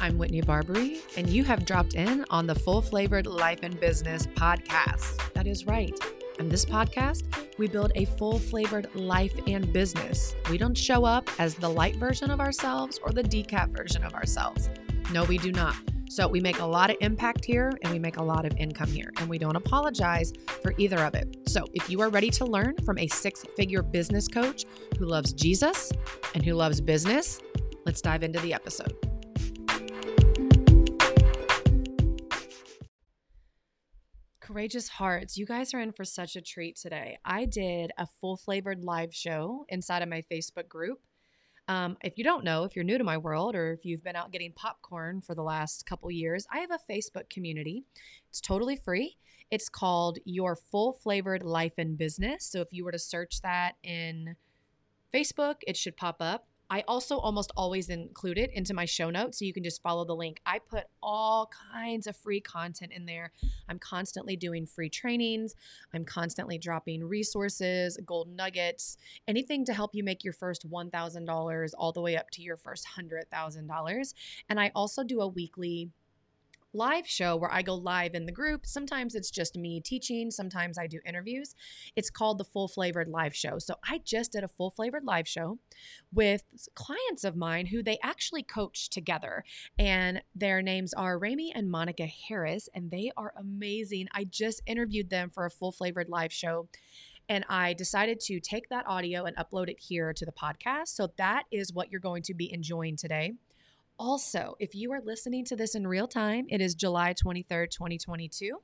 I'm Whitney Barbary, and you have dropped in on the Full Flavored Life and Business podcast. That is right. On this podcast, we build a full flavored life and business. We don't show up as the light version of ourselves or the decaf version of ourselves. No, we do not. So we make a lot of impact here and we make a lot of income here, and we don't apologize for either of it. So if you are ready to learn from a six figure business coach who loves Jesus and who loves business, let's dive into the episode. Courageous Hearts, you guys are in for such a treat today. I did a full flavored live show inside of my Facebook group. Um, if you don't know, if you're new to my world, or if you've been out getting popcorn for the last couple years, I have a Facebook community. It's totally free. It's called Your Full Flavored Life and Business. So if you were to search that in Facebook, it should pop up. I also almost always include it into my show notes so you can just follow the link. I put all kinds of free content in there. I'm constantly doing free trainings, I'm constantly dropping resources, gold nuggets, anything to help you make your first $1,000 all the way up to your first $100,000. And I also do a weekly live show where I go live in the group. Sometimes it's just me teaching, sometimes I do interviews. It's called the Full Flavored Live Show. So I just did a full flavored live show with clients of mine who they actually coach together. And their names are Rami and Monica Harris, and they are amazing. I just interviewed them for a full flavored live show. And I decided to take that audio and upload it here to the podcast. So that is what you're going to be enjoying today. Also, if you are listening to this in real time, it is July 23rd, 2022.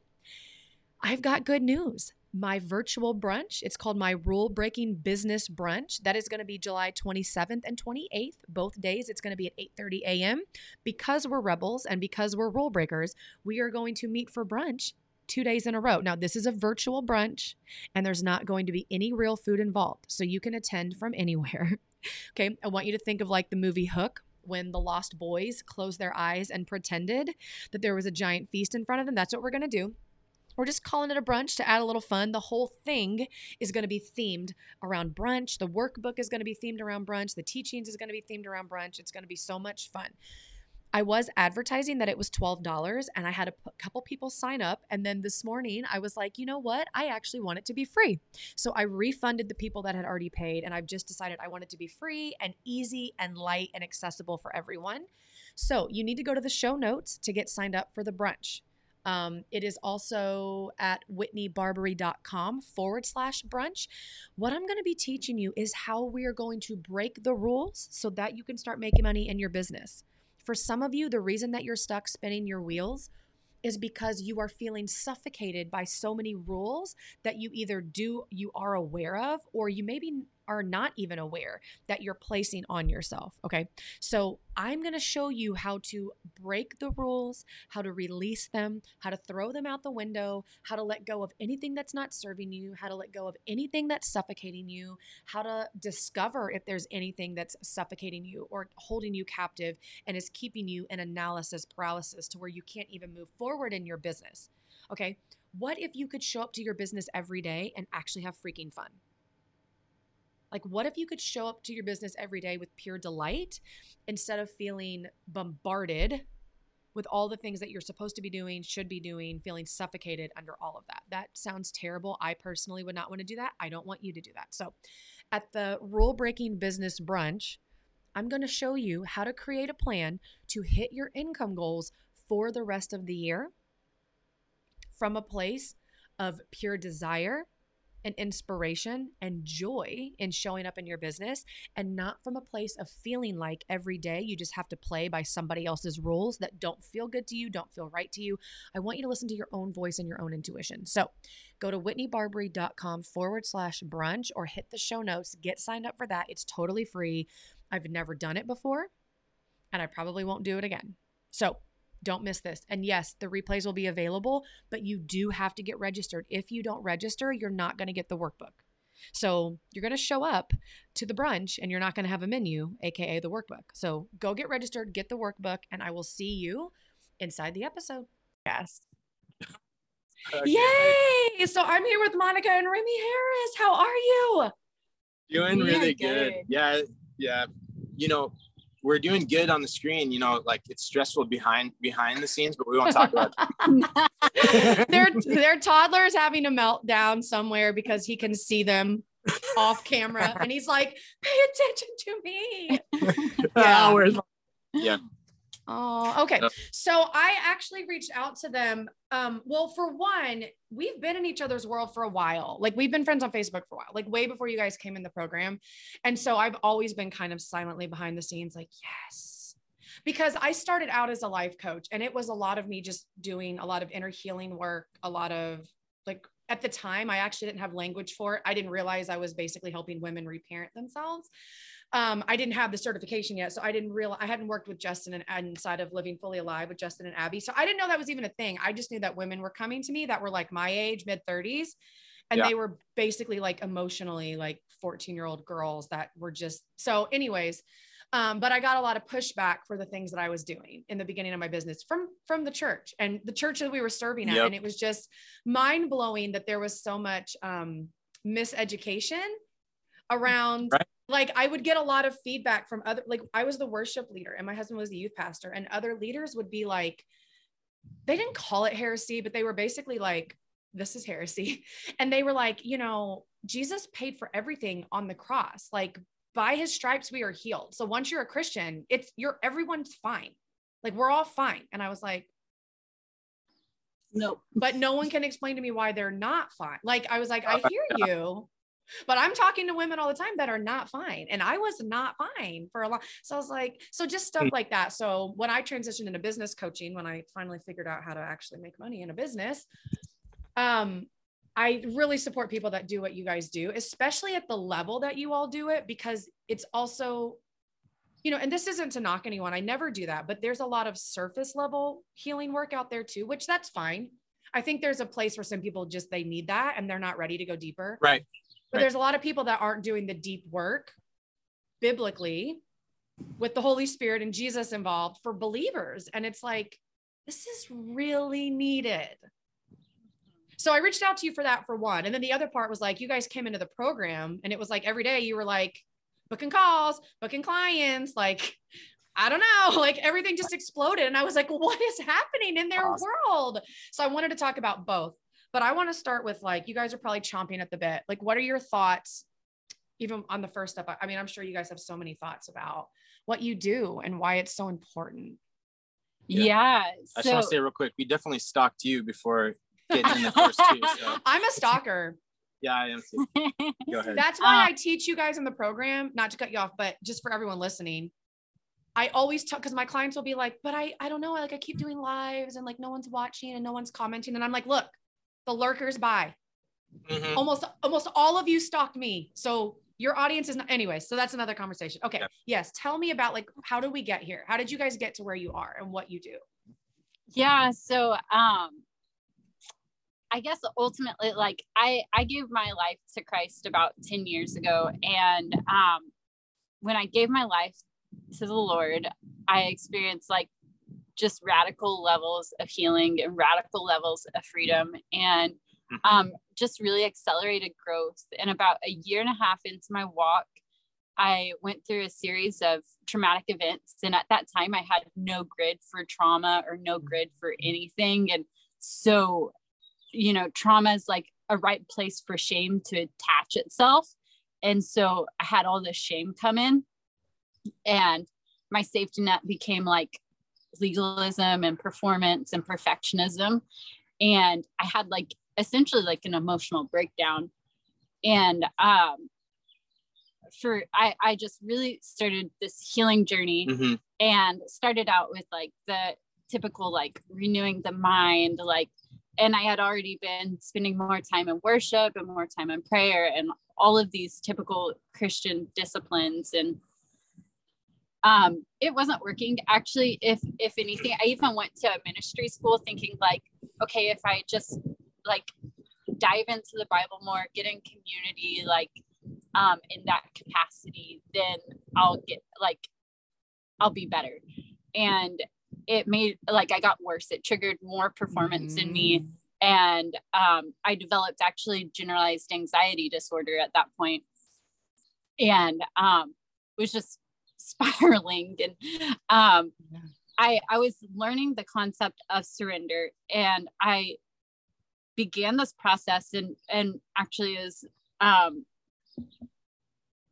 I've got good news. My virtual brunch, it's called my rule breaking business brunch. That is going to be July 27th and 28th. Both days it's going to be at 8:30 a.m. Because we're rebels and because we're rule breakers, we are going to meet for brunch two days in a row. Now, this is a virtual brunch and there's not going to be any real food involved. So you can attend from anywhere. okay. I want you to think of like the movie Hook when the lost boys closed their eyes and pretended that there was a giant feast in front of them. That's what we're going to do. We're just calling it a brunch to add a little fun. The whole thing is going to be themed around brunch. The workbook is going to be themed around brunch. The teachings is going to be themed around brunch. It's going to be so much fun. I was advertising that it was $12 and I had a p- couple people sign up. And then this morning I was like, you know what? I actually want it to be free. So I refunded the people that had already paid and I've just decided I want it to be free and easy and light and accessible for everyone. So you need to go to the show notes to get signed up for the brunch. Um, it is also at whitneybarbary.com forward slash brunch. What I'm going to be teaching you is how we are going to break the rules so that you can start making money in your business. For some of you, the reason that you're stuck spinning your wheels is because you are feeling suffocated by so many rules that you either do you are aware of or you maybe are not even aware that you're placing on yourself. Okay. So I'm going to show you how to break the rules, how to release them, how to throw them out the window, how to let go of anything that's not serving you, how to let go of anything that's suffocating you, how to discover if there's anything that's suffocating you or holding you captive and is keeping you in analysis paralysis to where you can't even move forward in your business. Okay. What if you could show up to your business every day and actually have freaking fun? Like, what if you could show up to your business every day with pure delight instead of feeling bombarded with all the things that you're supposed to be doing, should be doing, feeling suffocated under all of that? That sounds terrible. I personally would not want to do that. I don't want you to do that. So, at the rule breaking business brunch, I'm going to show you how to create a plan to hit your income goals for the rest of the year from a place of pure desire and inspiration and joy in showing up in your business and not from a place of feeling like every day you just have to play by somebody else's rules that don't feel good to you, don't feel right to you. I want you to listen to your own voice and your own intuition. So go to whitneybarbary.com forward slash brunch or hit the show notes, get signed up for that. It's totally free. I've never done it before and I probably won't do it again. So don't miss this. And yes, the replays will be available, but you do have to get registered. If you don't register, you're not going to get the workbook. So you're going to show up to the brunch and you're not going to have a menu, AKA the workbook. So go get registered, get the workbook, and I will see you inside the episode. Yes. Okay. Yay! So I'm here with Monica and Remy Harris. How are you? Doing really good. good. Yeah, yeah. You know, we're doing good on the screen. You know, like it's stressful behind behind the scenes, but we won't talk about. their their toddler's having a meltdown somewhere because he can see them off camera, and he's like, "Pay attention to me." yeah. yeah. Oh, okay. So I actually reached out to them. Um, well, for one, we've been in each other's world for a while. Like we've been friends on Facebook for a while, like way before you guys came in the program. And so I've always been kind of silently behind the scenes, like, yes. Because I started out as a life coach and it was a lot of me just doing a lot of inner healing work, a lot of like at the time, I actually didn't have language for it. I didn't realize I was basically helping women reparent themselves um, I didn't have the certification yet. So I didn't realize I hadn't worked with Justin and, inside of Living Fully Alive with Justin and Abby. So I didn't know that was even a thing. I just knew that women were coming to me that were like my age, mid 30s. And yeah. they were basically like emotionally like 14 year old girls that were just so, anyways. Um, but I got a lot of pushback for the things that I was doing in the beginning of my business from from the church and the church that we were serving at, yep. and it was just mind blowing that there was so much um, miseducation around right. like I would get a lot of feedback from other like I was the worship leader and my husband was the youth pastor and other leaders would be like they didn't call it heresy but they were basically like this is heresy. And they were like you know Jesus paid for everything on the cross. Like by his stripes we are healed. So once you're a Christian it's you're everyone's fine. Like we're all fine. And I was like no. but no one can explain to me why they're not fine. Like I was like I hear you but I'm talking to women all the time that are not fine. And I was not fine for a long. So I was like, so just stuff mm. like that. So when I transitioned into business coaching, when I finally figured out how to actually make money in a business, um, I really support people that do what you guys do, especially at the level that you all do it, because it's also, you know, and this isn't to knock anyone. I never do that, but there's a lot of surface level healing work out there too, which that's fine. I think there's a place where some people just they need that and they're not ready to go deeper. Right. But right. there's a lot of people that aren't doing the deep work biblically with the Holy Spirit and Jesus involved for believers. And it's like, this is really needed. So I reached out to you for that for one. And then the other part was like, you guys came into the program and it was like every day you were like booking calls, booking clients, like, I don't know, like everything just exploded. And I was like, what is happening in their awesome. world? So I wanted to talk about both but I want to start with like, you guys are probably chomping at the bit. Like, what are your thoughts, even on the first step? I mean, I'm sure you guys have so many thoughts about what you do and why it's so important. Yeah. yeah so- I just want to say real quick, we definitely stalked you before getting in the first two. So. I'm a stalker. Yeah, I am too. Go ahead. That's why uh, I teach you guys in the program, not to cut you off, but just for everyone listening. I always talk because my clients will be like, but I I don't know, like I keep doing lives and like no one's watching and no one's commenting. And I'm like, look, the lurkers buy. Mm-hmm. Almost almost all of you stalked me. So your audience is not anyway. So that's another conversation. Okay. Yeah. Yes. Tell me about like how do we get here? How did you guys get to where you are and what you do? Yeah. So um I guess ultimately like I I gave my life to Christ about 10 years ago and um when I gave my life to the Lord, I experienced like just radical levels of healing and radical levels of freedom and mm-hmm. um, just really accelerated growth. And about a year and a half into my walk, I went through a series of traumatic events. And at that time, I had no grid for trauma or no grid for anything. And so, you know, trauma is like a right place for shame to attach itself. And so I had all this shame come in. And my safety net became like legalism and performance and perfectionism and i had like essentially like an emotional breakdown and um for i i just really started this healing journey mm-hmm. and started out with like the typical like renewing the mind like and i had already been spending more time in worship and more time in prayer and all of these typical christian disciplines and um, it wasn't working actually if if anything i even went to a ministry school thinking like okay if i just like dive into the bible more get in community like um in that capacity then i'll get like i'll be better and it made like i got worse it triggered more performance mm-hmm. in me mm. and um, i developed actually generalized anxiety disorder at that point and um, was just spiraling. And um I I was learning the concept of surrender and I began this process and and actually is um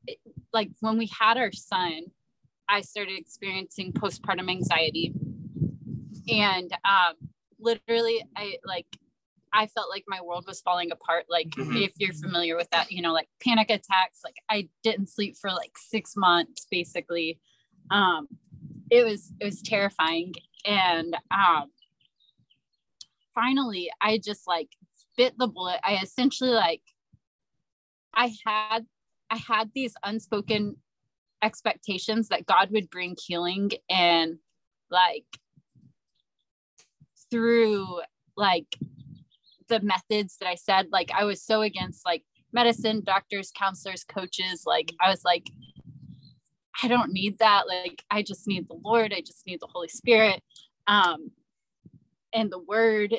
it- like when we had our son I started experiencing postpartum anxiety. And um literally I like I felt like my world was falling apart like Mhm. if you're familiar with that you know like panic attacks like I didn't sleep for like 6 months basically um it was it was terrifying and um finally i just like bit the bullet i essentially like i had i had these unspoken expectations that god would bring healing and like through like the methods that i said like i was so against like medicine doctors counselors coaches like i was like I don't need that. Like, I just need the Lord. I just need the Holy Spirit um, and the Word.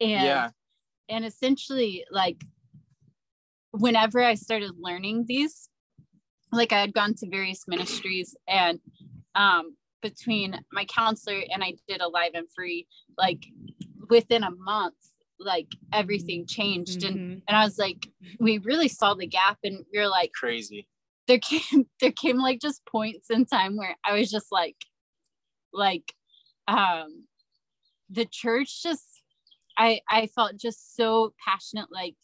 And, Yeah. and essentially, like, whenever I started learning these, like, I had gone to various ministries and um, between my counselor and I did a live and free, like, within a month, like, everything changed. And, Mhm. and I was like, we really saw the gap. And we are like, Crazy. there came there came like just points in time where I was just like like um the church just I I felt just so passionate like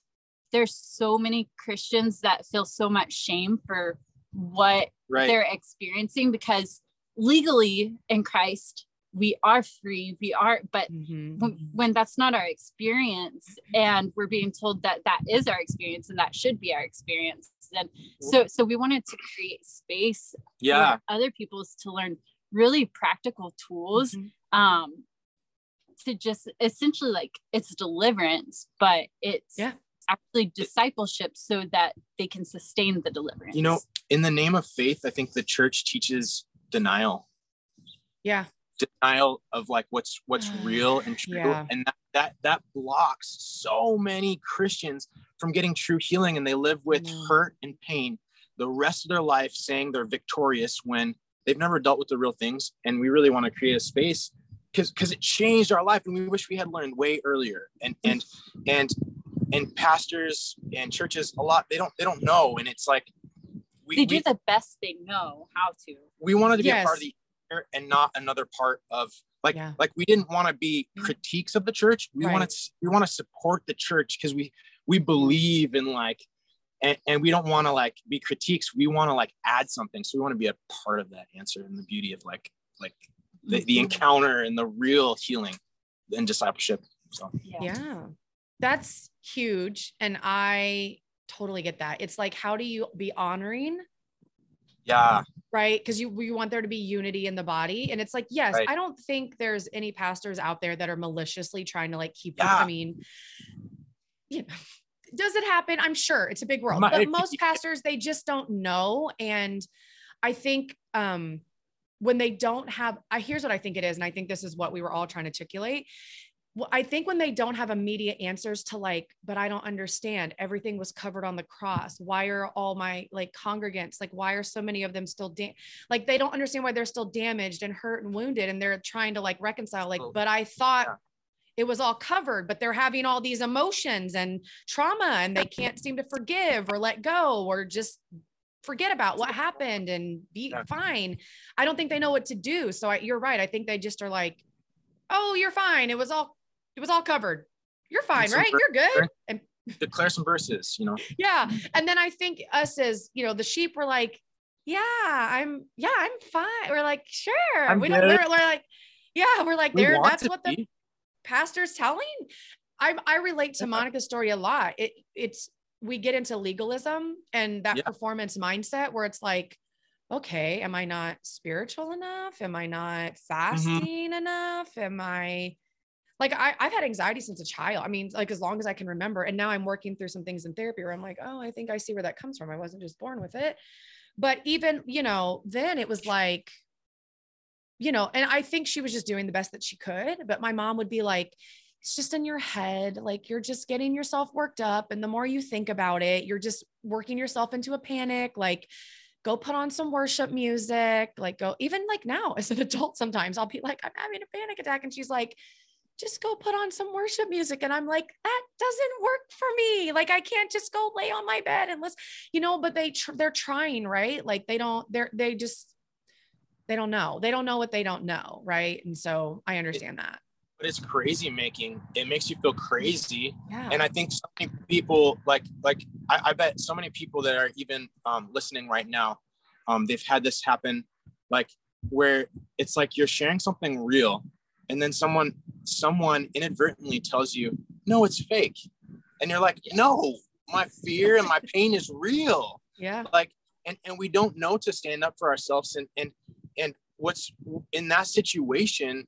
there's so many Christians that feel so much shame for what Right. they're experiencing because legally in Christ we are free we are but Mhm. when, when that's not our experience and we're being told that that is our experience and that should be our experience and so so we wanted to create space yeah. for other people's to learn really practical tools Mhm. um to just essentially like it's deliverance but it's Yeah. actually discipleship so that they can sustain the deliverance You know, in the name of faith, I think the church teaches denial. Yeah. Denial of like what's what's real and true. Yeah. And that, that that blocks so many Christians from getting true healing and they live with know. hurt and pain the rest of their life saying they're victorious when they've never dealt with the real things. And we really want to create a space because because it changed our life and we wish we had learned way earlier. And and and and pastors and churches a lot they don't they don't know and it's like we, they do we, the best they know how to we wanted to be a part of the answer and not another part of like Yeah. like we didn't want to be critiques of the church we Right. want to we want to support the church because we we believe in like and, and we don't want to like be critiques we want to like add something so we want to be a part of that answer and the beauty of like like the, the Mhm. encounter and the real healing and discipleship so Yeah. That's huge. And I totally get that. It's like, how do you be honoring? Yeah Right. Because you, you want there to be unity in the body. And it's like, yes, Right. I don't think there's any pastors out there that are maliciously trying to like keep, Yeah. I mean, you know, does it happen? I'm sure it's a big world, Might but most pastors, they just don't know. And I think, um, when they don't have, I here's what I think it is. And I think this is what we were all trying to articulate. Well, I think when they don't have immediate answers to like, but I don't understand. Everything was covered on the cross. Why are all my like congregants like? Why are so many of them still da- like they don't understand why they're still damaged and hurt and wounded, and they're trying to like reconcile. Like, Oh, but I thought yeah. it was all covered, but they're having all these emotions and trauma, and they can't seem to forgive or let go or just forget about what happened and be Yeah. fine. I don't think they know what to do. So I, you're right. I think they just are like, oh, you're fine. It was all it was all covered. You're fine, right? ver- You're good. And declare some verses you know yeah. And then I think us as, you know, the sheep were like, yeah, I'm, yeah, I'm fine. We're like, sure. I'm We don't. We're we're like, yeah, we're like, We there, that's what the pastor's telling. I, I relate to Monica's story a lot. It, it's, we get into legalism and that Yeah. performance mindset where it's like, okay, am I not spiritual enough? Am I not mm-hmm. fasting enough? Am I like I, I've had anxiety since a child. I mean, like as long as I can remember. And now I'm working through some things in therapy where I'm like, oh, I think I see where that comes from. I wasn't just born with it. But even, you know, then it was like, you know, and I think she was just doing the best that she could. But my mom would be like, it's just in your head. Like you're just getting yourself worked up. And the more you think about it, you're just working yourself into a panic. Like, go put on some worship music, like go even like now as an adult sometimes I'll be like I'm having a panic attack and she's like just go put on some worship music and I'm like that doesn't work for me. Like I can't just go lay on my bed and listen, you know, but they tr- they're trying, right? Like they don't they're they just they don't know. They don't know what they don't know, right? And so I understand that. But it's crazy making. It makes you feel crazy. Yeah. And I think so many people like like I, I bet so many people that are even um, listening right now, um, they've had this happen, like where it's like you're sharing something real, and then someone someone inadvertently tells you, no, it's fake, and you're like, no, my fear and my pain is real. yeah. Like, and and we don't know to stand up for ourselves, and and and what's in that situation,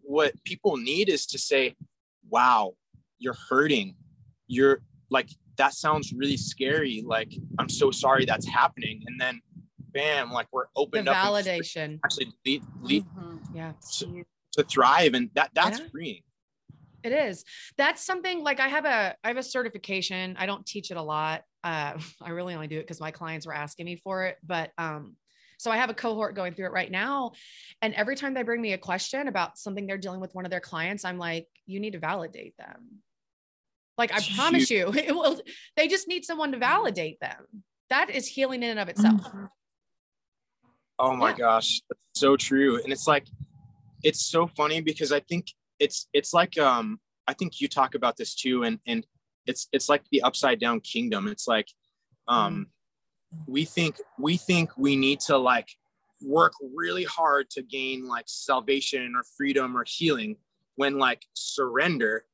what people need is to say, wow, you're hurting, you're like that sounds really scary. Like, I'm so sorry that's happening. And then bam, like we're The opened up validation. actually lead, lead Mhm. Yeah. to, to thrive. And that that's Yeah. freeing. It is. That's something like I have a I have a certification. I don't teach it a lot. Uh, I really only do it because my clients were asking me for it. But um, so I have a cohort going through it right now, and every time they bring me a question about something they're dealing with one of their clients, I'm like, you need to validate them. Like I promise you, it will. They just need someone to validate them. That is healing in and of itself. Oh my Yeah. gosh, that's so true. And it's like, it's so funny because I think it's it's like um I think you talk about this too, and and it's it's like the upside down kingdom. It's like um we think we think we need to like work really hard to gain like salvation or freedom or healing when like surrender,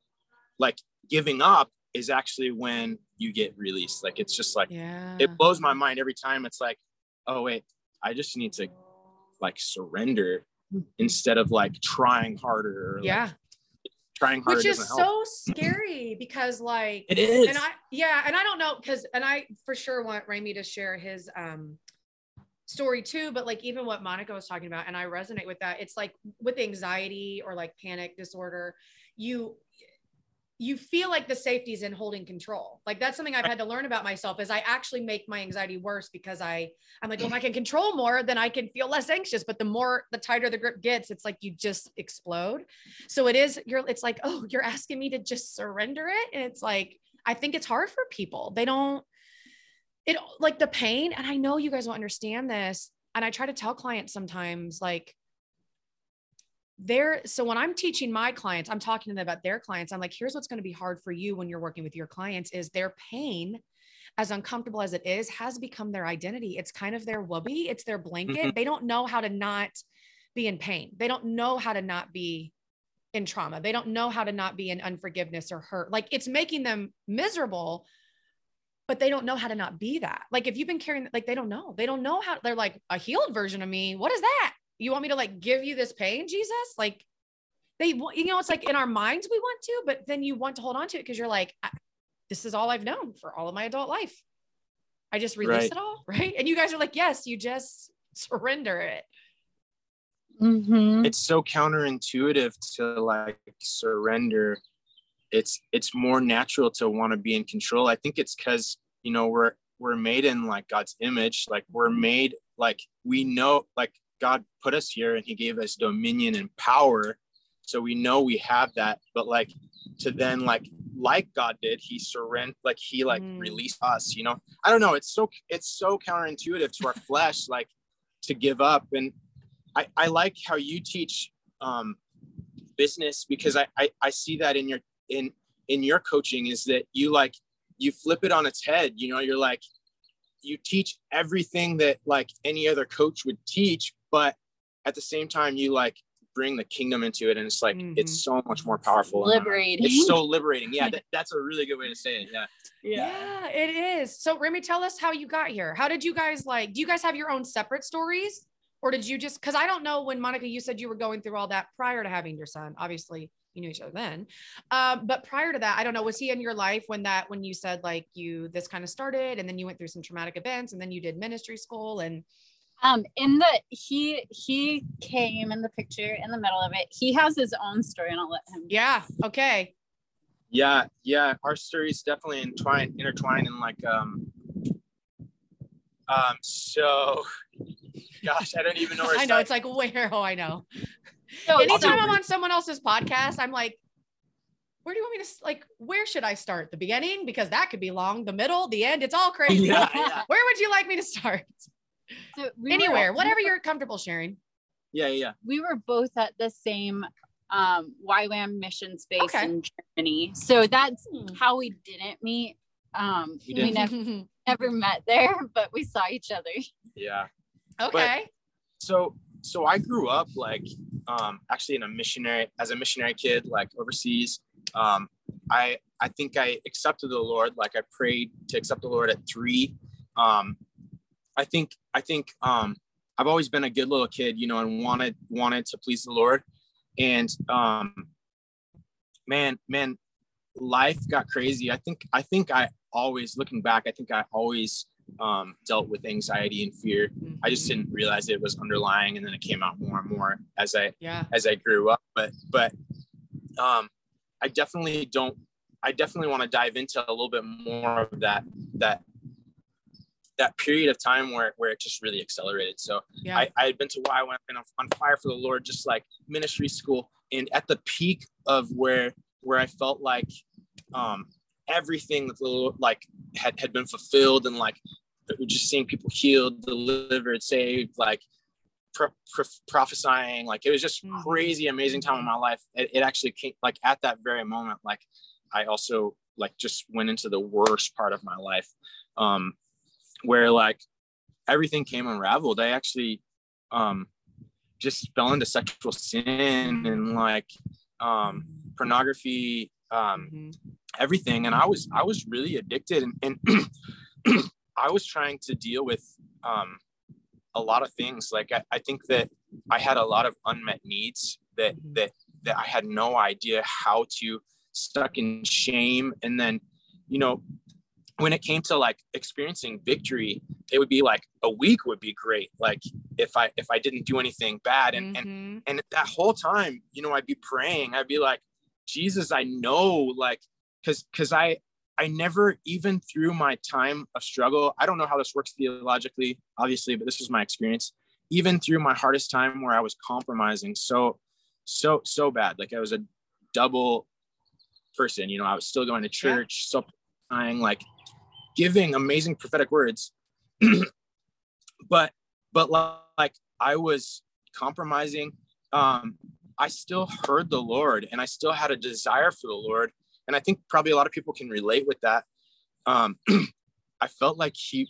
like giving up is actually when you get released. Like it's just like Yeah. it blows my mind every time. It's like, oh wait, I just need to like surrender instead of like trying harder. Or, like, yeah. trying harder Which is doesn't help. so scary because like It is. and I yeah, and I don't know because and I for sure want Ramy to share his um story too, but like even what Monica was talking about, and I resonate with that. It's like with anxiety or like panic disorder, you you feel like the safety is in holding control. Like that's something I've had to learn about myself is I actually make my anxiety worse because I I'm like, well, if I mm. can control more, then I can feel less anxious. But the more the tighter the grip gets, it's like you just explode. So it is you're it's like, oh, you're asking me to just surrender it. And it's like, I think it's hard for people. They don't it like the pain, and I know you guys will understand this. And I try to tell clients sometimes, like, there so when i'm teaching my clients i'm talking to them about their clients. I'm like here's what's going to be hard for you when you're working with your clients is their pain as uncomfortable as it is has become their identity. It's kind of their woobie it's their blanket. Mhm. they don't know how to not be in pain. They don't know how to not be in trauma. They don't know how to not be in unforgiveness or hurt. Like it's making them miserable but they don't know how to not be that. Like if you've been carrying like they don't know. They don't know how they're like a healed version of me? What is that you want me to like give you this pain jesus? Like they wa- you know it's like in our minds we want to but then you want to hold on to it because you're like this is all i've known for all of my adult life. I just release Right. it all right? And you guys are like yes you just surrender it. Mhm. it's so counterintuitive to like surrender. It's it's more natural to want to be in control. I think it's because you know we're we're made in like god's image. Like we're made like we know like god put us here and he gave us dominion and power so we know we have that but like to then like like god did he surrender like he like Mm. released us you know i don't know it's so it's so counterintuitive to our flesh like to give up and I, I like how you teach um, business because I, I I see that in your in in your coaching is that you like you flip it on its head. You know, you're like you teach everything that like any other coach would teach, but at the same time you like bring the kingdom into it, and it's like it's so much more powerful. and, uh, liberating. It's so liberating. Yeah, that, that's a really good way to say it. Yeah. yeah. it is so remy tell us how you got here how did you guys like do you guys have your own separate stories or did you just because i don't know when monica you said you were going through all that prior to having your son obviously you knew each other then um, but prior to that i don't know was he in your life when that when you said like you this kind of started and then you went through some traumatic events and then you did ministry school and um in the he he came in the picture in the middle of it he has his own story and i'll let him yeah okay Yeah, yeah. Our stories definitely entwine, intertwine, and like, um, Um, so gosh, I don't even know where I know start. it's like where oh I know. So, Anytime so- I'm on someone else's podcast, I'm like, where do you want me to like? Where should I start? The beginning because that could be long. The middle, the end. It's all crazy. yeah, yeah, Where would you like me to start? So we were- Anywhere, whatever you're comfortable sharing. yeah, yeah. we were both at the same um YWAM mission space Okay. in Germany. So that's Hmm. how we didn't meet. Um You we never never met there, but we saw each other. Yeah. okay. so so I grew up like um actually in a missionary as a missionary kid like overseas um I I think I accepted the Lord like I prayed to accept the Lord at 3 um I think I think um I've always been a good little kid you know and wanted wanted to please the Lord and um man man life got crazy I think I think I always looking back I think I always um dealt with anxiety and fear I just Mhm. didn't realize it was underlying, and then it came out more and more as I Yeah. as I grew up. But but um, I definitely don't. I definitely want to dive into a little bit more of that that that period of time where where it just really accelerated. So Yeah. I, I had been to YWAM been on, fire for the Lord, just like ministry school, and at the peak of where where I felt like um, everything that the Lord, like had had been fulfilled, and like just seeing people healed, delivered, saved, like pro- pro- prophesying, like it was just Mhm. crazy, amazing time in my life. It, it actually came like at that very moment, like I also like just went into the worst part of my life, um, where like everything came unraveled. I actually um, just fell into sexual sin and like um, pornography, um, Mhm. everything. And I was I was really addicted, and, and I was trying to deal with um, a lot of things. Like I, I think that I had a lot of unmet needs that Mhm. that that I had no idea how to stuck in shame, and then you know when it came to like experiencing victory it would be like a week would be great like if i if i didn't do anything bad. And and Mhm. and that whole time you know i'd be praying. I'd be like jesus i know like because because i i never even through my time of struggle. I don't know how this works theologically obviously but this was my experience. Even through my hardest time where i was compromising so so so bad. Like i was a double person you know i was still going to Yeah. church still praying like giving amazing prophetic words. But but like i was compromising. Um i still heard the lord and i still had a desire for the lord. And i think probably a lot of people can relate with that. Um i felt like he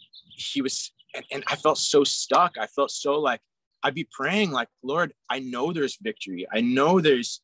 he was and, and i felt so stuck. I felt so like i'd be praying like lord i know there's victory. I know there's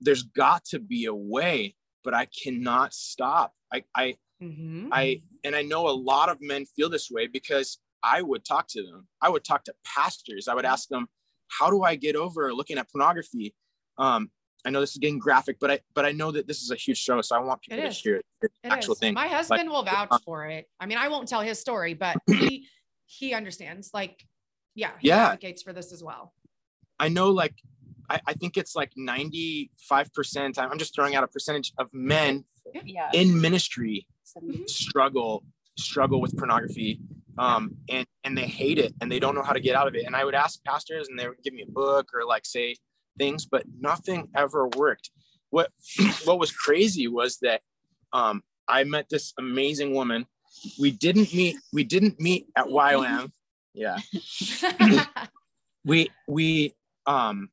there's got to be a way but i cannot stop. I i Mhm. I and I know a lot of men feel this way because I would talk to them. I would talk to pastors. I would ask them, "How do I get over looking at pornography?" Um, I know this is getting graphic, but I but I know that this is a huge struggle, so I want people It to hear the It actual is. thing. My husband will vouch for it. I mean, I won't tell his story, but he he understands. Like, yeah, he Yeah. advocates for this as well. I know, like, I, I think it's like ninety five percent. I'm just throwing out a percentage of men Yeah. in ministry Mhm. struggle struggle with pornography um and and they hate it and they don't know how to get out of it. And i would ask pastors and they would give me a book or like say things but nothing ever worked. What what was crazy was that um i met this amazing woman. We didn't meet we didn't meet at YWAM yeah. We we um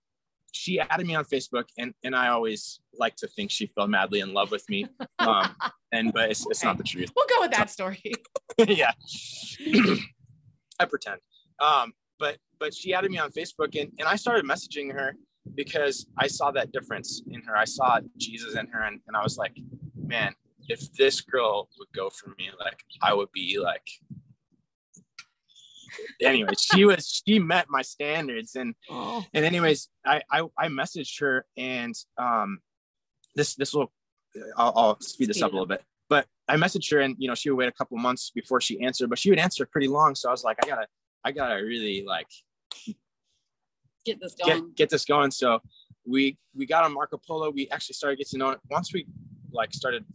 she added me on Facebook and and I always like to think she fell madly in love with me. Um and but it's, it's not the truth. we'll go with that story. yeah. I pretend. Um but but she added me on Facebook and, and I started messaging her because I saw that difference in her. I saw Jesus in her and, and I was like, man, if this girl would go for me, like I would be like anyway, she was she met my standards and Oh. and anyways I, I i messaged her and um this this will i'll, I'll speed this Speed up a little bit. But i messaged her and you know she would wait a couple months before she answered but she would answer pretty long. So i was like i gotta i gotta really like Get this get going. get this going. So we we got on marco polo. We actually started getting to know it once we like started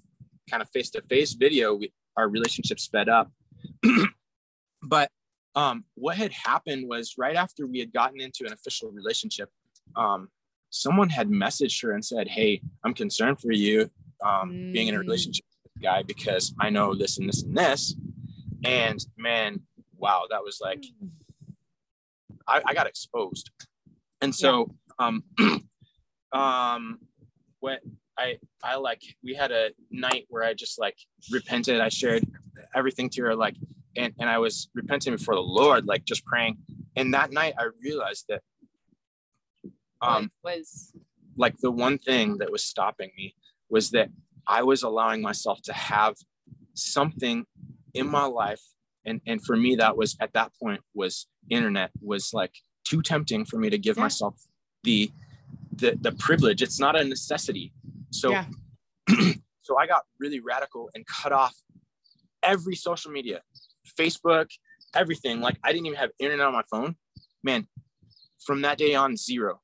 kind of face-to-face video we, our relationship sped up. But um, what had happened was right after we had gotten into an official relationship, um, someone had messaged her and said, Hey, I'm concerned for you um, mm. being in a mm. relationship with this guy because I know this and this and this. And man, wow, that was like, I, I got exposed. And so, yeah. um, um, what I, I like, we had a night where I just like repented. I shared everything to her, like, and, and I was repenting before the Lord, like just praying. And that night I realized that um was like the one thing that was stopping me was that I was allowing myself to have something in my life. And and for me, that was at that point was internet was like too tempting for me to give yeah. myself the the the privilege. It's not a necessity. So yeah. so I got really radical and cut off every social media, Facebook, everything. Like I didn't even have internet on my phone. Man, from that day on, zero.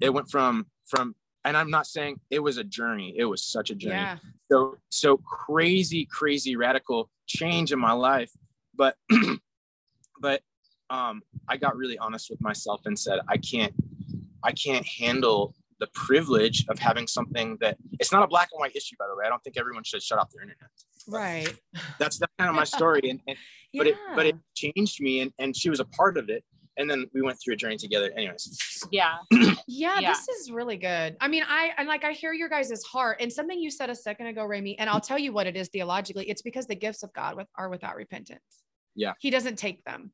It went from from, and I'm not saying it was a journey. It was such a journey. Yeah. So so crazy, crazy radical change in my life. But but um, I got really honest with myself and said I can't I can't handle the privilege of having something that it's not a black and white issue by the way i don't think everyone should shut off their internet right. That's that's kind of my story and, and yeah. but it but it changed me and, and she was a part of it and then we went through a journey together anyways. Yeah. yeah. Yeah this is really good. I mean i and like i hear your guys' heart and something you said a second ago Rami, and i'll tell you what it is theologically it's because the gifts of god with, are without repentance. Yeah. He doesn't take them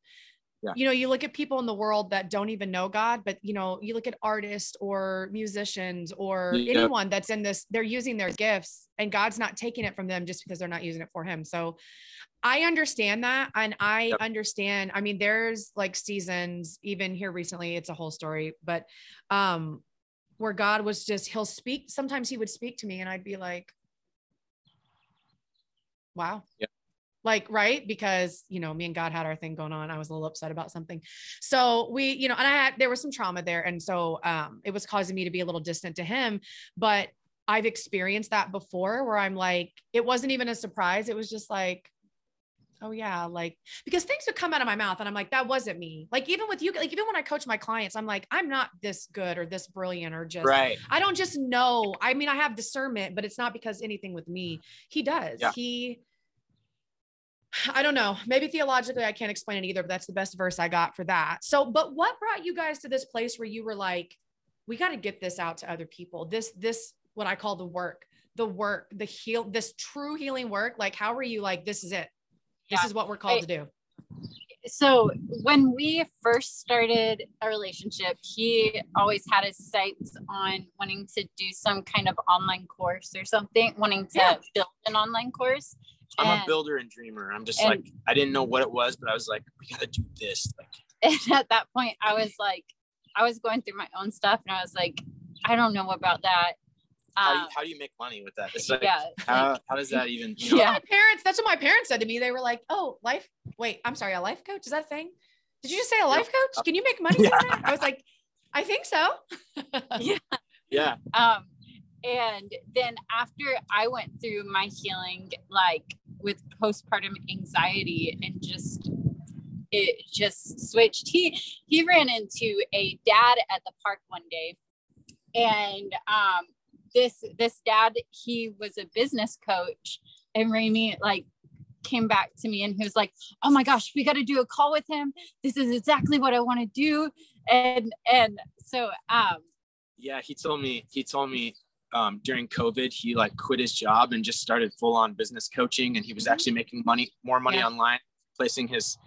yeah. you know you look at people in the world that don't even know god but you know you look at artists or musicians or yeah. anyone that's in this they're using their gifts and god's not taking it from them just because they're not using it for him so i understand that and i yep. understand i mean there's like seasons even here recently it's a whole story but um where god was just he'll speak sometimes he would speak to me and i'd be like wow yeah like right? Because you know me and god had our thing going on. I was a little upset about something. So we you know and i had there was some trauma there. And so um it was causing me to be a little distant to him. But i've experienced that before where i'm like it wasn't even a surprise. It was just like oh yeah like because things would come out of my mouth and i'm like that wasn't me. Like even with you like even when i coach my clients i'm like i'm not this good or this brilliant or just right. I don't just know. I mean i have discernment but it's not because anything with me. He does. Yeah. he I don't know. Maybe theologically, I can't explain it either, but that's the best verse I got for that. So, but what brought you guys to this place where you were like, we got to get this out to other people? This, this, what I call the work, the work, the heal, this true healing work. Like, how were you like, this is it? This yeah. is what we're called I, to do. So, when we first started a relationship, he always had his sights on wanting to do some kind of online course or something, wanting to yeah. build an online course I'm and, a builder and dreamer. I'm just and, like, I didn't know what it was, but I was like, we got to do this. Like, and at that point, I was like, I was going through my own stuff and I was like, I don't know about that. How, do you, um, how do you make money with that? It's like, yeah, how, like, how does that even, you know? yeah. My parents, that's what my parents said to me. They were like, oh, life, wait, I'm sorry, a life coach? Is that a thing? Did you just say a life coach? Can you make money yeah. that? I was like, I think so. yeah. Yeah. Um, and then after I went through my healing, like with postpartum anxiety and just it just switched. He he ran into a dad at the park one day, and um, this this dad he was a business coach, and Rami like came back to me and he was like, "Oh my gosh, we got to do a call with him. This is exactly what I want to do." And and so um, yeah, he told me he told me um, during COVID, he like quit his job and just started full on business coaching. And he was mm-hmm. actually making money, more money yeah. online, placing his,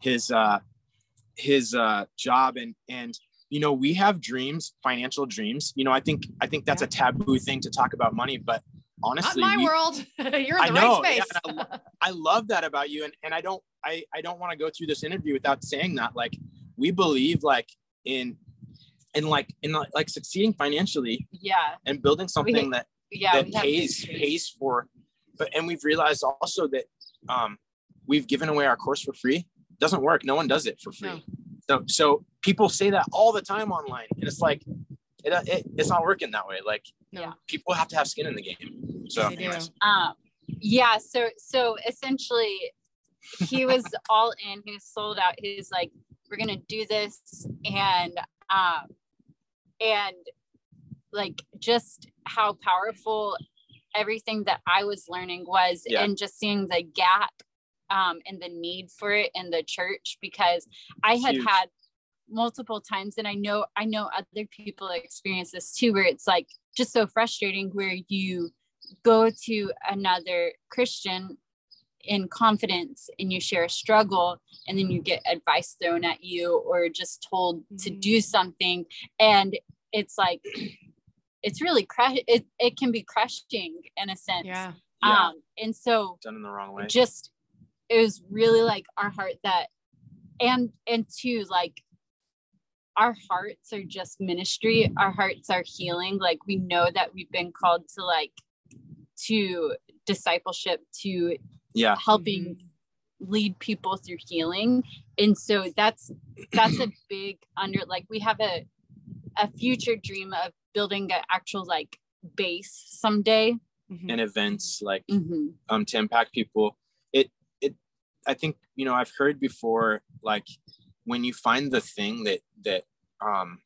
his, uh, his, uh, job. And, and, you know, we have dreams, financial dreams. You know, I think, I think that's yeah. a taboo thing to talk about money, but honestly, Not my we, world. You're in the know, right space. Yeah, I, I love that about you. And, and I don't, I, I don't want to go through this interview without saying that, like, we believe like in and like in like like succeeding financially yeah. and building something that yeah that pays pays for but and we've realized also that um we've given away our course for free. It doesn't work. No one does it for free. No. so so people say that all the time online and it's like it, it it's not working that way. Like no. people have to have skin in the game. So um yeah so so essentially he was all in. He was sold out. He was like, "We're gonna do this," and um, and like just how powerful everything that I was learning was, Yeah. and just seeing the gap um, and the need for it in the church because I had Huge. had multiple times, and I know I know other people experience this too, where it's like just so frustrating where you go to another Christian in confidence and you share a struggle and then you get advice thrown at you or just told to Mhm. do something and it's like it's really crush it, it can be crushing in a sense Yeah. Yeah. um and so Done in the wrong way. just it was really like our heart that and and two like our hearts are just ministry our hearts are healing like we know that we've been called to like to discipleship to yeah. helping lead people through healing and so that's that's a big under like we have a a future dream of building an actual like base someday Mhm. And events like Mhm. um to impact people. It it I think you know I've heard before like when you find the thing that that um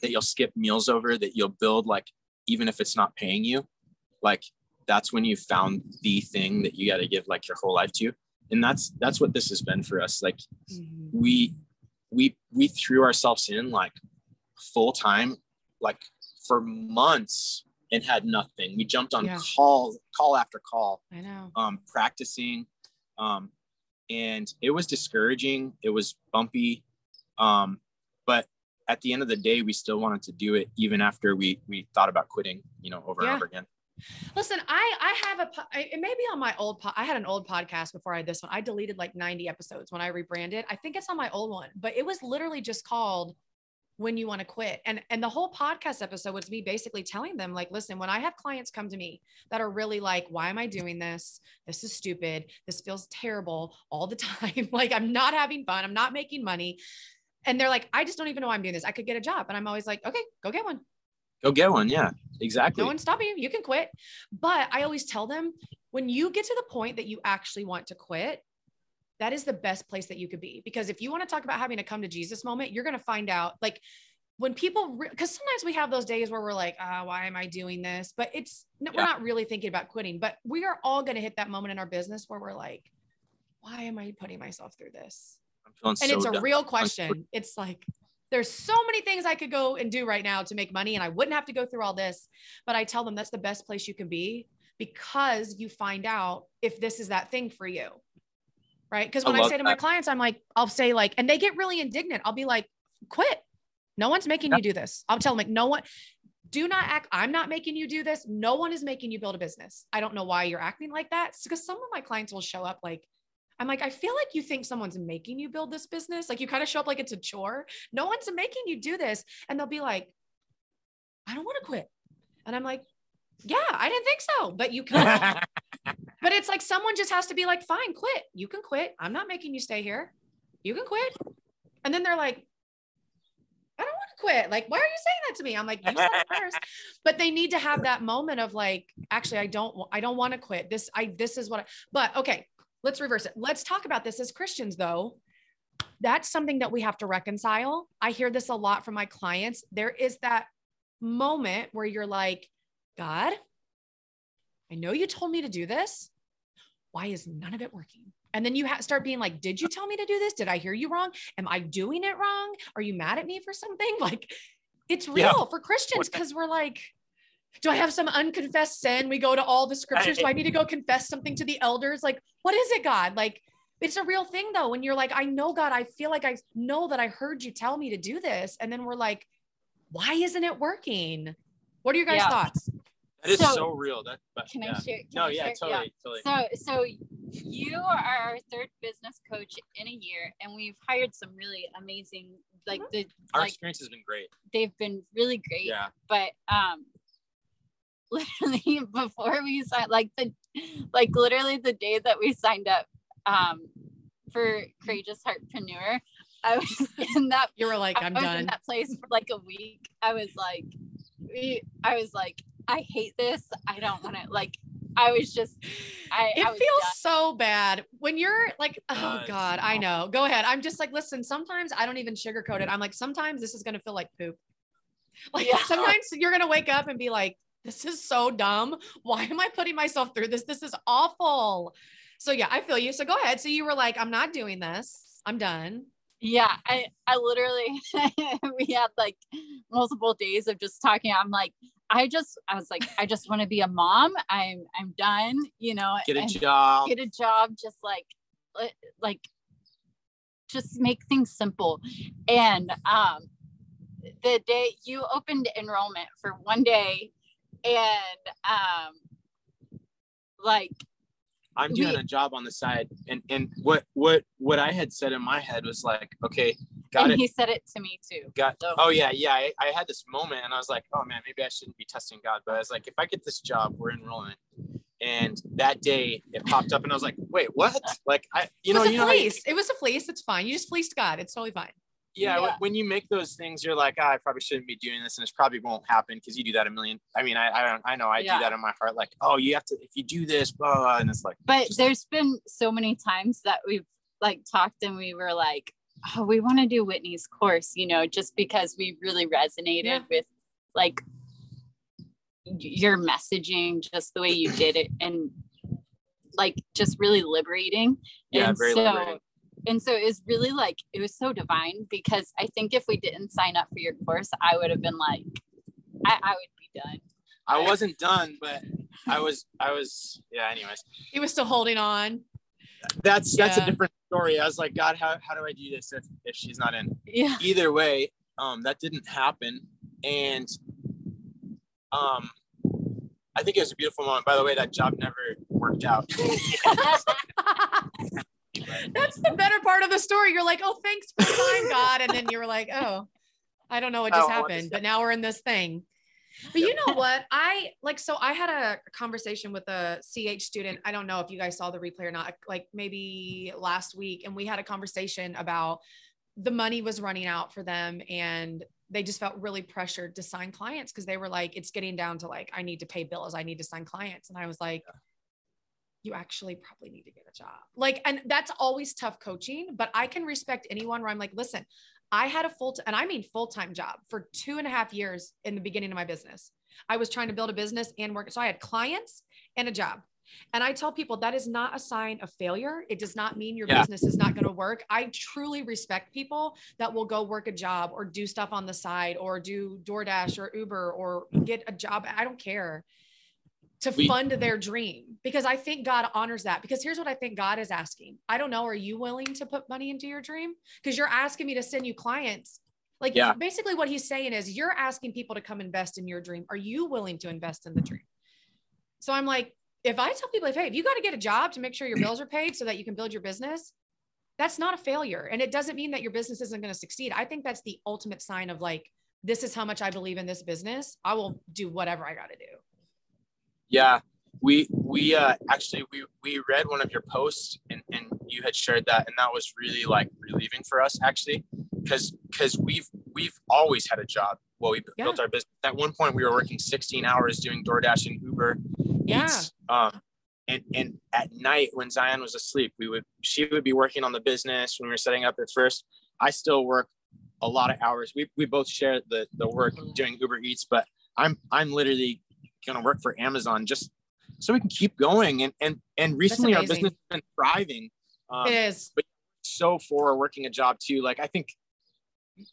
that you'll skip meals over that you'll build like even if it's not paying you like that's when you found the thing that you got to give like your whole life to and that's that's what this has been for us like Mhm. we we we threw ourselves in like full time like for months and had nothing we jumped on Yeah. call call after call I know. um practicing um and it was discouraging it was bumpy um but at the end of the day we still wanted to do it even after we we thought about quitting you know over Yeah. and over again Listen, I I have a it may be on my old po- I had an old podcast before I had this one. I deleted like 90 episodes when I rebranded. I think it's on my old one, but it was literally just called when you want to quit. And and the whole podcast episode was me basically telling them like, listen, when I have clients come to me that are really like, why am I doing this? This is stupid. This feels terrible all the time. like I'm not having fun. I'm not making money. And they're like, I just don't even know why I'm doing this. I could get a job. And I'm always like, okay, go get one. go get one yeah exactly No one's stopping you. You can quit. But I always tell them when you get to the point that you actually want to quit, that is the best place that you could be. Because if you want to talk about having a come to Jesus moment, you're going to find out like when people, because sometimes we have those days where we're like, ah, why am I doing this? But it's, no, we're not really thinking about quitting, but we are all going to hit that moment in our business where we're like, why am I putting myself through this? and so it's a done. real question. It's like there's so many things I could go and do right now to make money, and I wouldn't have to go through all this. But I tell them that's the best place you can be because you find out if this is that thing for you. Right. Because when I, love say to my clients, I'm like, I'll say, like, and they get really indignant. I'll be like, quit. No one's making Yeah. you do this. I'll tell them, like, no one, do not act. I'm not making you do this. No one is making you build a business. I don't know why you're acting like that. because some of my clients will show up like, I'm like, I feel like you think someone's making you build this business. Like you kind of show up like it's a chore. No one's making you do this. And they'll be like, I don't want to quit. And I'm like, yeah, I didn't think so, but you can. But it's like someone just has to be like, fine, quit. You can quit. I'm not making you stay here. You can quit. And then they're like, I don't want to quit. Like, why are you saying that to me? I'm like, you said it first. But they need to have that moment of like, actually, I don't, I don't want to quit. This, I, this is what I, but okay, let's reverse it. Let's talk about this as Christians though. That's something that we have to reconcile. I hear this a lot from my clients. There is that moment where you're like, God, I know you told me to do this. Why is none of it working? And then you ha- start being like, Did you tell me to do this? Did I hear you wrong? Am I doing it wrong? Are you mad at me for something? Like, it's real Yeah. for Christians because we're like, do I have some unconfessed sin? We go to all the scriptures. Do I need to go confess something to the elders? Like, what is it, God? Like, it's a real thing though. When you're like, I know, God, I feel like I know that I heard you tell me to do this. And then we're like, why isn't it working? What are your guys' Yeah. thoughts? That is So- so, real that but, Can yeah. I share? Can no I yeah share? totally totally So, so you are our third business coach in a year, and we've hired some really amazing, like Mhm. the our like experience has been great they've been really great. yeah But um, literally before we signed, like the, like literally the day that we signed up, um, for courageous heartpreneur, I was in that You were like, I I'm was in done. that place for like a week. I was like, we, I was like, I hate this. I don't want to like. I was just, I, it I was feels done. so bad when you're like, oh does. God, I know. Go ahead. I'm just like, listen, sometimes I don't even sugarcoat it. I'm like, sometimes this is going to feel like poop. Like Yeah. sometimes you're going to wake up and be like, this is so dumb. Why am I putting myself through this? This is awful. So yeah, I feel you. So go ahead. So you were like, I'm not doing this. I'm done. Yeah, I, I literally, we had like multiple days of just talking. I'm like, I just, I was like, I just want to be a mom. I'm, I'm done, you know, Get a job. get a job, just like, like, just make things simple. And, um, the day you opened enrollment for one day and, um, like, I'm doing we- a job on the side, and and what what what I had said in my head was like, okay, got and it, he said it to me too. got. So- Oh yeah, yeah. I, I had this moment, and I was like, oh man, maybe I shouldn't be testing God, but I was like, if I get this job, we're enrolling. And that day it popped up, and I was like, wait, what? Like I, you it know, was you a know, how you- fleece. it was a fleece. It's fine. You just fleeced God. It's totally fine. yeah, when- Yeah. when you make those things, you're like, ah, I probably shouldn't be doing this, and this probably won't happen because you do that a million. I mean, I I, don't, I know I Yeah. do that in my heart, like, oh, you have to if you do this, blah, blah, blah, and it's like, but just- there's been so many times that we've like talked and we were like oh we want to do whitney's course you know just because we really resonated Yeah. with like your messaging just the way you did it and like just really liberating yeah, and very so liberating. and so it was really like it was so divine because i think if we didn't sign up for your course i would have been like i, I would be done I wasn't done, but I was, I was, yeah. Anyways, He was still holding on. that's that's Yeah. a different story. I was like, God, how, how do I do this if, if she's not in? yeah Either way, um, that didn't happen, and um, I think it was a beautiful moment. By the way, that job never worked out. That's the better part of the story. You're like, oh, thanks for time, God. And then you were like, oh, I don't know what just Oh, happened, but now we're in this thing. But you know what? I like, so I had a conversation with a CH student. I don't know if you guys saw the replay or not, like maybe last week. And we had a conversation about the money was running out for them and they just felt really pressured to sign clients because they were like, it's getting down to like, I need to pay bills, I need to sign clients. And I was like, you actually probably need to get a job. Like, and that's always tough coaching, but I can respect anyone where I'm like, listen, I had a full, and I mean full time job for two and a half years in the beginning of my business. I was trying to build a business and work. So I had clients and a job. And I tell people that is not a sign of failure. It does not mean your Yeah. business is not going to work. I truly respect people that will go work a job or do stuff on the side or do DoorDash or Uber or get a job. I don't care to We- fund their dream because I think God honors that. Because here's what I think God is asking. I don't know. Are you willing to put money into your dream? Because you're asking me to send you clients. Like Yeah. basically what he's saying is you're asking people to come invest in your dream. Are you willing to invest in the dream? So I'm like, if I tell people, if, hey, if you got to get a job to make sure your bills are paid so that you can build your business, that's not a failure. And it doesn't mean that your business isn't going to succeed. I think that's the ultimate sign of like, this is how much I believe in this business. I will do whatever I got to do. Yeah, we we uh actually we we read one of your posts and and you had shared that and that was really like relieving for us actually because because we've we've always had a job. Well, we Yeah. built our business. At one point, we were working 16 hours doing DoorDash and Uber Yeah. eats. Um, and and at night when Zion was asleep, we would she would be working on the business when we were setting up at first. I still work a lot of hours. We we both share the the work doing Uber Eats, but I'm I'm literally gonna work for Amazon just so we can keep going. And and and recently our business has been thriving. Um, It is. so for working a job too. Like I think,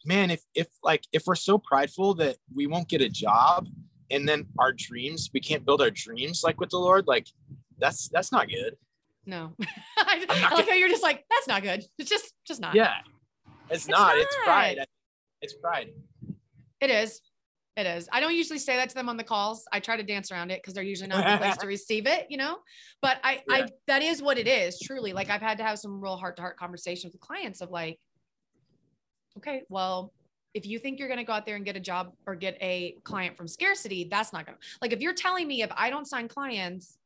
man, if if like if we're so prideful that we won't get a job and then our dreams, we can't build our dreams like with the Lord, like that's that's not good. No. I, not like how you're just like, that's not good. It's just, just not. Yeah. It's, not. It's pride. It's pride. It is. It is. I don't usually say that to them on the calls. I try to dance around it because they're usually not the place to receive it, you know. But I, Yeah. I, that is what it is. Truly, like I've had to have some real heart to heart conversations with clients of like, okay, well, if you think you're going to go out there and get a job or get a client from scarcity, that's not going to. Like, if you're telling me if I don't sign clients,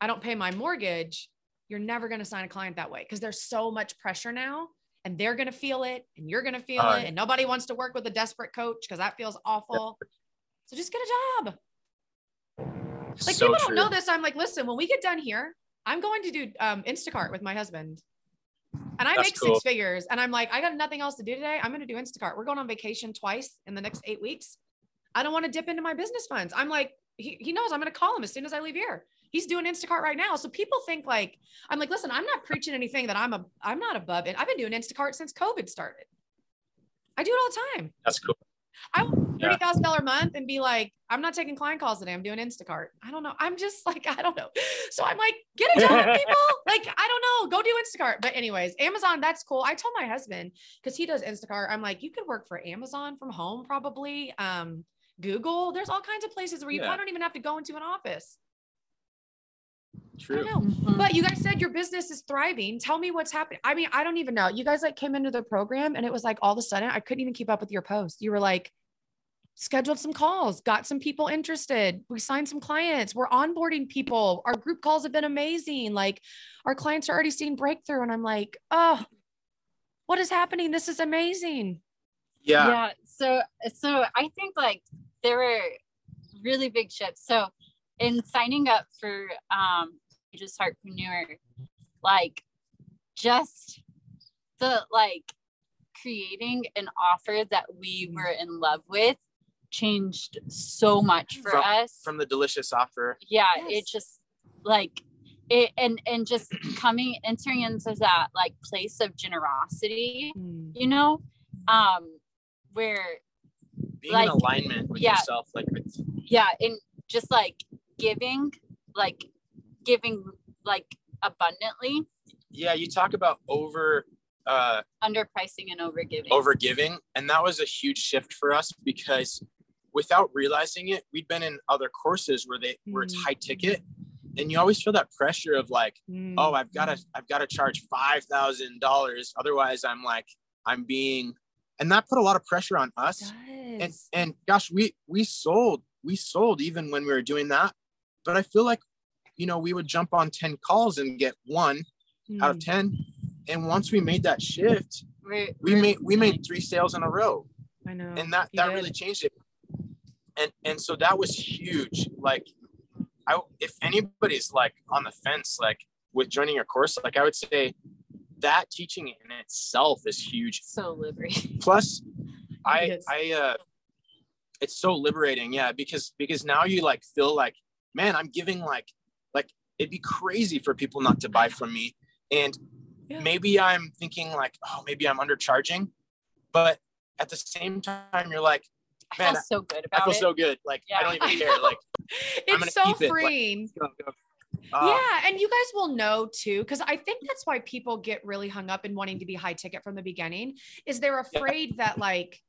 I don't pay my mortgage, you're never going to sign a client that way because there's so much pressure now and they're going to feel it and you're going to feel Oh, it and nobody wants to work with a desperate coach because that feels awful. So just get a job. Like so people don't true. know this. I'm like, listen, when we get done here, I'm going to do um, Instacart with my husband. And I That's make cool. six figures. And I'm like, I got nothing else to do today. I'm going to do Instacart. We're going on vacation twice in the next eight weeks. I don't want to dip into my business funds. I'm like, he, he knows I'm going to call him as soon as I leave here. He's doing Instacart right now. So people think like, I'm like, listen, I'm not preaching anything that I'm a, I'm not above it. I've been doing Instacart since COVID started. I do it all the time. That's cool. I want thirty thousand dollar a month and be like, I'm not taking client calls today. I'm doing Instacart. I don't know. I'm just like, I don't know. So I'm like, get a job, people. like, I don't know. Go do Instacart. But anyways, Amazon, that's cool. I told my husband because he does Instacart. I'm like, you could work for Amazon from home, probably. Um, Google. There's all kinds of places where you Yeah. probably don't even have to go into an office. I True. don't know. Mhm. But you guys said your business is thriving. Tell me what's happening. I mean, I don't even know. You guys like came into the program and it was like all of a sudden I couldn't even keep up with your post. You were like, scheduled some calls, got some people interested. We signed some clients. We're onboarding people. Our group calls have been amazing. Like our clients are already seeing breakthrough. And I'm like, oh, what is happening? This is amazing. Yeah. yeah so so i think like there were really big shifts so in signing up for um just heartpreneur like just the like creating an offer that we were in love with changed so much for From- us From the delicious offer. yeah Yes. it just like it and and just coming entering into that like place of generosity you know um where Being Like, in alignment with yeah. yourself. Like yeah and just like giving like giving like abundantly yeah, you talk about over uh underpricing and overgiving over giving. And that was a huge shift for us because without realizing it, we'd been in other courses where they where it's Mm. high ticket. And you always feel that pressure of like, Mm. oh, I've got to, I've got to charge five thousand dollars. Otherwise, I'm like, I'm being, and that put a lot of pressure on us. And and gosh, we we sold, we sold even when we were doing that. But I feel like, you know, we would jump on ten calls and get one out of Mm. ten. And once we made that shift, we made we made three sales in a row. I know. and that that really changed it. And and so that was huge. Like i if anybody's like on the fence like with joining your course like i would say that teaching in itself is huge. So liberating. Plus i i uh it's so liberating. Yeah because because now you like feel like man i'm giving like it'd be crazy for people not to buy from me and Yeah. maybe i'm thinking like oh maybe i'm undercharging but at the same time you're like man, i feel so good I feel it so good. Like I don't even care. Like it's so keep it, like, freeing. go, go. Uh, yeah, and you guys will know too, because I think that's why people get really hung up in wanting to be high ticket from the beginning. Is they're afraid that like,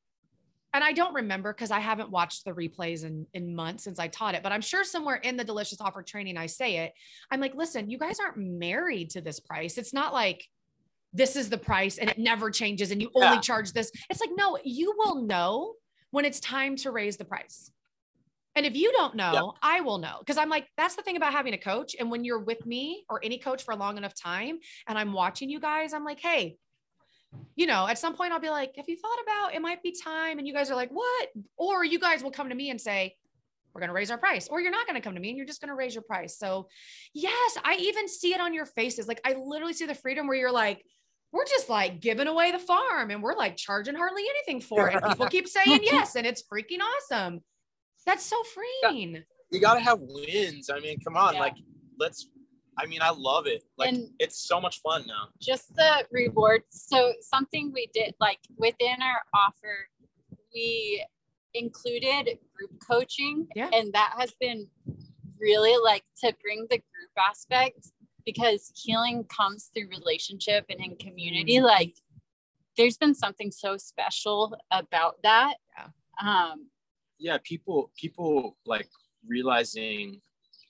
and I don't remember because I haven't watched the replays in in months since I taught it, but I'm sure somewhere in the delicious offer training I say it. I'm like, listen, you guys aren't married to this price. It's not like this is the price and it never changes and you only Yeah. charge this. It's like, no, you will know when it's time to raise the price. And if you don't know, I will know. Cause I'm like, that's the thing about having a coach. And when you're with me or any coach for a long enough time and I'm watching you guys, I'm like, hey, you know, at some point I'll be like, have you thought about it might be time? And you guys are like, what? Or you guys will come to me and say, we're going to raise our price, or you're not going to come to me and you're just going to raise your price. So, yes, I even see it on your faces. Like, I literally see the freedom where you're like, we're just like giving away the farm and we're like charging hardly anything for it. People keep saying yes, and it's freaking awesome. That's so freeing. You gotta have wins. I mean, come on. Yeah. Like let's. I mean, I love it. Like And- it's so much fun now. just the reward. So something we did like within our offer, we included group coaching. Yeah. And that has been really like to bring the group aspect because healing comes through relationship and in community. Like there's been something so special about that. Yeah. Um, Yeah, people people like realizing.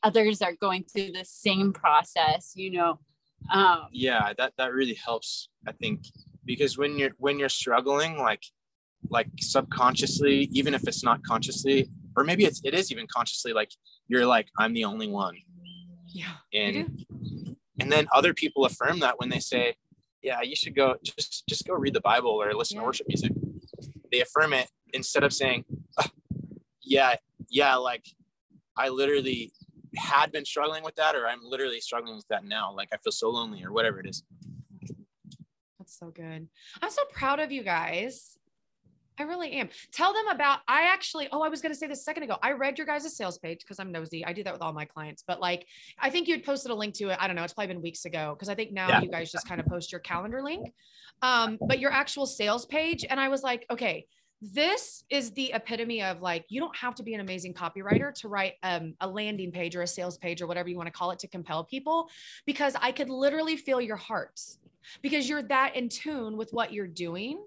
Others are going through the same process, you know. Um, Yeah, that that really helps. I think because when you're when you're struggling, like like subconsciously, even if it's not consciously, or maybe it's it is even consciously, like you're like I'm the only one, Yeah. and and then other people affirm that when they say yeah you should go just just go read the bible or listen Yeah. to worship music they affirm it instead of saying "Ugh, yeah yeah like i literally had been struggling with that or I'm literally struggling with that now. Like I feel so lonely or whatever it is. That's so good. I'm so proud of you guys. I really am. Tell them about. I actually, oh, I was going to say this a second ago. I read your guys' sales page because I'm nosy. I do that with all my clients, but like, I think you had posted a link to it. I don't know. It's probably been weeks ago because I think now yeah. you guys just kind of post your calendar link, um, but your actual sales page. And I was like, okay, this is the epitome of like you don't have to be an amazing copywriter to write um, a landing page or a sales page or whatever you want to call it to compel people because i could literally feel your hearts because you're that in tune with what you're doing.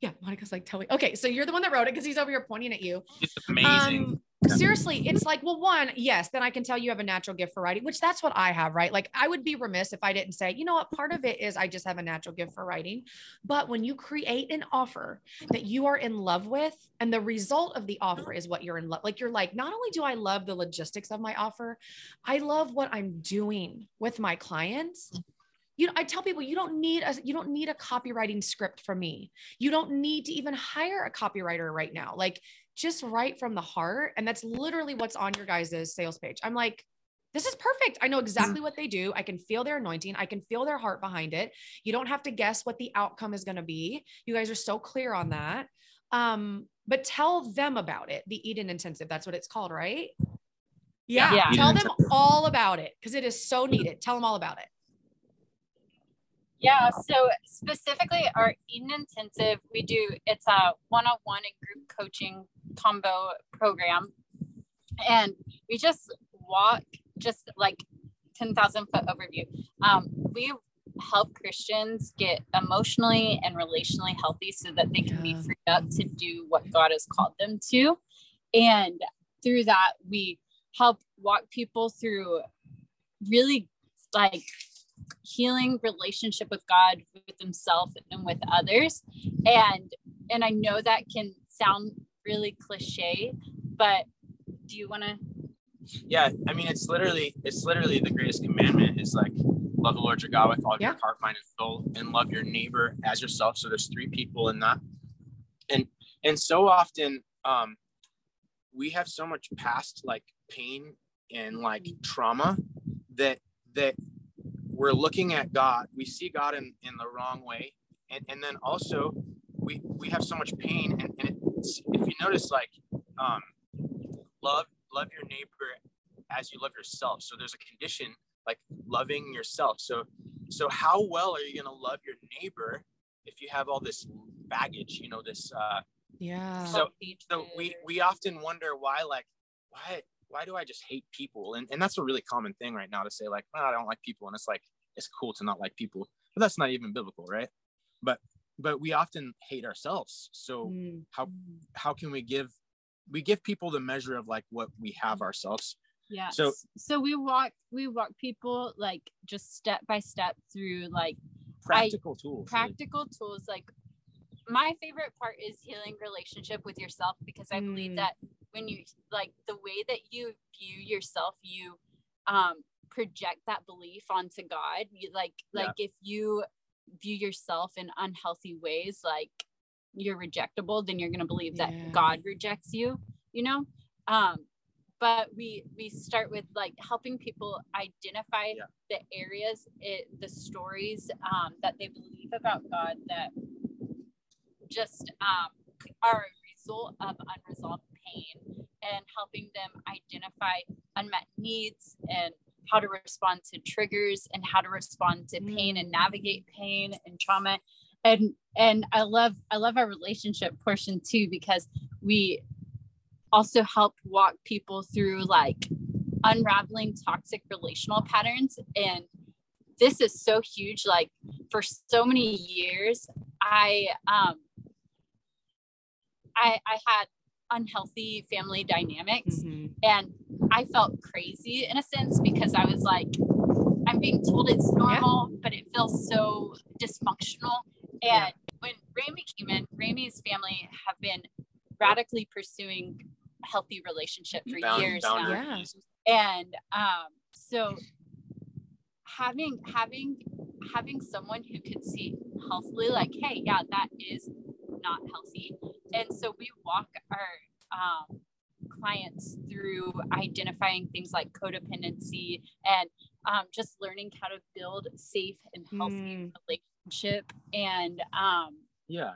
Yeah monica's like tell me. Okay so you're the one that wrote it because he's over here pointing at you. It's amazing. Um, seriously, it's like, well, one, yes, then I can tell you have a natural gift for writing, which that's what I have, right? Like, I would be remiss if I didn't say, you know what, part of it is I just have a natural gift for writing. But when you create an offer that you are in love with, and the result of the offer is what you're in love, like, you're like, not only do I love the logistics of my offer, I love what I'm doing with my clients you know, I tell people you don't need a you don't need a copywriting script from me. You don't need to even hire a copywriter right now. Like just write from the heart. And that's literally what's on your guys' sales page. I'm like, this is perfect. I know exactly what they do. I can feel their anointing. I can feel their heart behind it. You don't have to guess what the outcome is going to be. You guys are so clear on that. Um, but tell them about it. The Eden Intensive. That's what it's called, right? Yeah. yeah. Tell them all about it because it is so needed. Tell them all about it. Yeah, so specifically our Eden Intensive, we do it's a one-on-one and group coaching combo program. And we just walk just like 10,000 foot overview. Um, we help Christians get emotionally and relationally healthy so that they can be freed up to do what God has called them to. And through that, we help walk people through really like healing relationship with God, with himself and with others. And and I know that can sound really cliche, but do you want to yeah i mean it's literally it's literally the greatest commandment is like love the lord your god with all yeah. your heart mind and soul and love your neighbor as yourself so there's three people in that and and so often um we have so much past like pain and like trauma that that we're looking at God, we see God in, in the wrong way. And, and then also we, we have so much pain. And, and if you notice, like, um, love, love your neighbor as you love yourself. So there's a condition like loving yourself. So, so how well are you going to love your neighbor if you have all this baggage, you know, this, uh, yeah. So, so we, we often wonder why, like, why, why do I just hate people? And, and that's a really common thing right now to say like, oh, I don't like people. And it's like, it's cool to not like people, but that's not even biblical. Right. But, but we often hate ourselves. So mm. how, how can we give, we give people the measure of like what we have ourselves. Yeah. So, so we walk, we walk people like just step by step through like practical I, tools. Practical really. tools. Like my favorite part is healing relationship with yourself because I mm. believe that when you like the way that you view yourself you um project that belief onto god you like like yeah. if you view yourself in unhealthy ways like you're rejectable then you're going to believe that yeah. god rejects you you know um but we we start with like helping people identify yeah. the areas it, the stories um, that they believe about god that just um, are a result of unresolved pain and helping them identify unmet needs and how to respond to triggers and how to respond to pain and navigate pain and trauma and and i love i love our relationship portion too because we also help walk people through like unraveling toxic relational patterns and this is so huge like for so many years i um i i had unhealthy family dynamics. Mm-hmm. And I felt crazy in a sense because I was like, I'm being told it's normal, yeah. but it feels so dysfunctional. And yeah. when Rami came in, Rami's family have been radically pursuing healthy relationship for Bound, years now. Yeah. And um, so having having having someone who could see healthily like, hey, yeah, that is not healthy. And so we walk our um, clients through identifying things like codependency and um, just learning how to build safe and healthy Mm. relationship and um, yeah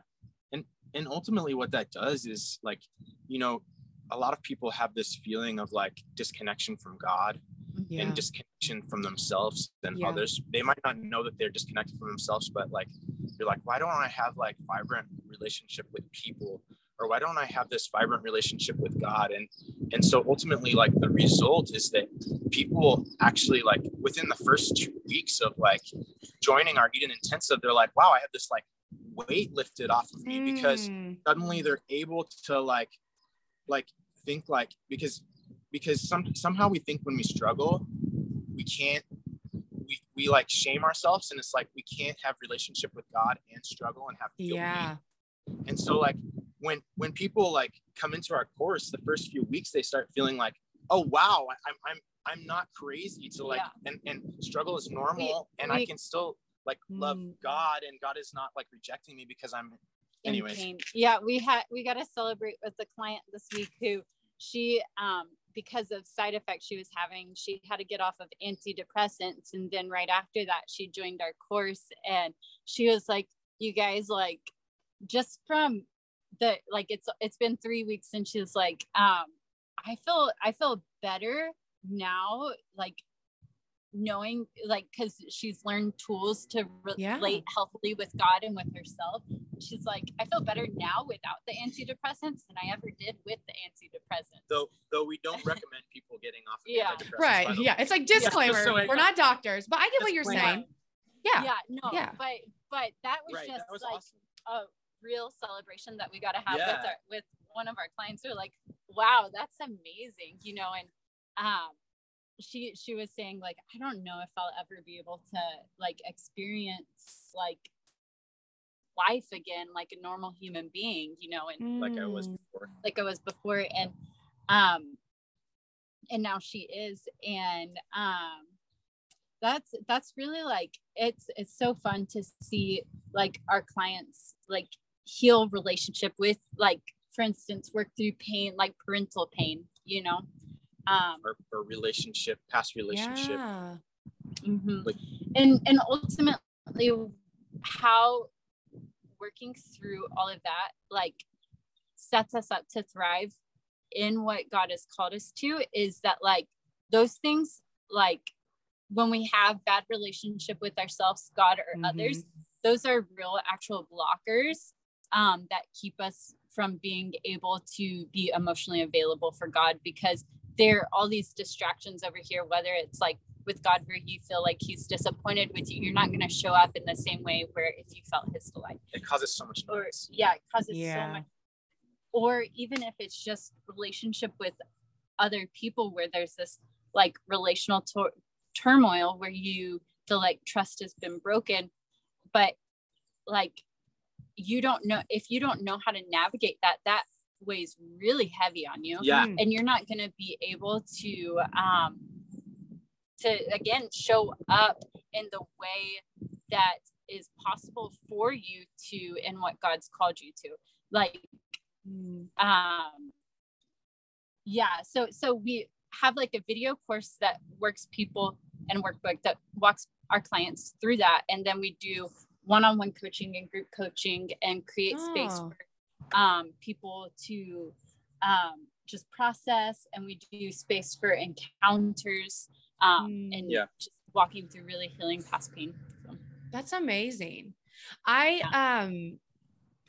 and and ultimately what that does is like you know a lot of people have this feeling of like disconnection from god Yeah. and disconnection from themselves and Yeah. others they might not know that they're disconnected from themselves but like you're like why don't i have like vibrant relationship with people or why don't i have this vibrant relationship with god and and so ultimately like the result is that people actually like within the first two weeks of like joining our eden intensive they're like wow i have this like weight lifted off of me because Mm. suddenly they're able to like like think like because because some somehow we think when we struggle we can't we, we like shame ourselves and it's like we can't have relationship with god and struggle and have yeah. and so like when when people like come into our course the first few weeks they start feeling like oh wow i'm i'm i'm not crazy to like and and struggle is normal and i can still like love Mm. god and god is not like rejecting me because i'm anyways pain. Yeah, we had we got to celebrate with the client this week who she um because of side effects she was having, she had to get off of antidepressants and then right after that she joined our course and she was like you guys like just from the like it's it's been 3 weeks and she's like um I feel I feel better now like knowing like because she's learned tools to Yeah. relate healthily with god and with herself she's like i feel better now without the antidepressants than i ever did with the antidepressants though though we don't recommend people getting off of Yeah. antidepressants, Right. the way. Yeah. It's like just disclaimer. so We're not doctors, but I get what you're saying. Yeah. yeah no Yeah. but but that was right just that was like awesome a real celebration that we got to have Yeah. with our with one of our clients who are like wow that's amazing you know and um she she was saying like i don't know if i'll ever be able to like experience like life again like a normal human being you know and like i was Mm. before like I was before and um and now she is and um that's that's really like it's it's so fun to see like our clients like heal relationship with like for instance work through pain like parental pain you know um or, or relationship past relationship Yeah. Mhm. Like- and and ultimately how working through all of that like sets us up to thrive in what god has called us to is that like those things like when we have bad relationship with ourselves god or Mhm. others those are real actual blockers um, that keep us from being able to be emotionally available for god because there are all these distractions over here whether it's like with god where you feel like he's disappointed with you you're not going to show up in the same way where if you felt his delight. It causes so much or yeah it causes Yeah. so much. Or even if it's just relationship with other people where there's this like relational tur- turmoil where you feel like trust has been broken but like you don't know if you don't know how to navigate that that weighs really heavy on you. Yeah. Mm. and you're not going to be able to um to again show up in the way that is possible for you to and what god's called you to. Like um yeah so so we have like a video course that works people and workbook that walks our clients through that. And then we do one-on-one coaching and group coaching and create space Oh. for um, people to um, just process and we do space for encounters um, Mm. and Yeah. just walking through really healing past pain so, That's amazing. I um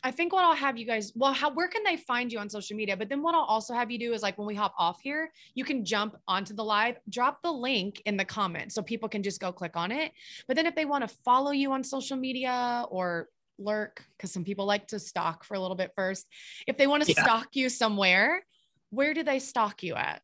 I think what I'll have you guys well how where can they find you on social media? But then what I'll also have you do is like when we hop off here, you can jump onto the live, drop the link in the comments so people can just go click on it. But then if they want to follow you on social media or lurk cuz some people like to stalk for a little bit first. If they want to Yeah. stalk you somewhere, where do they stalk you at?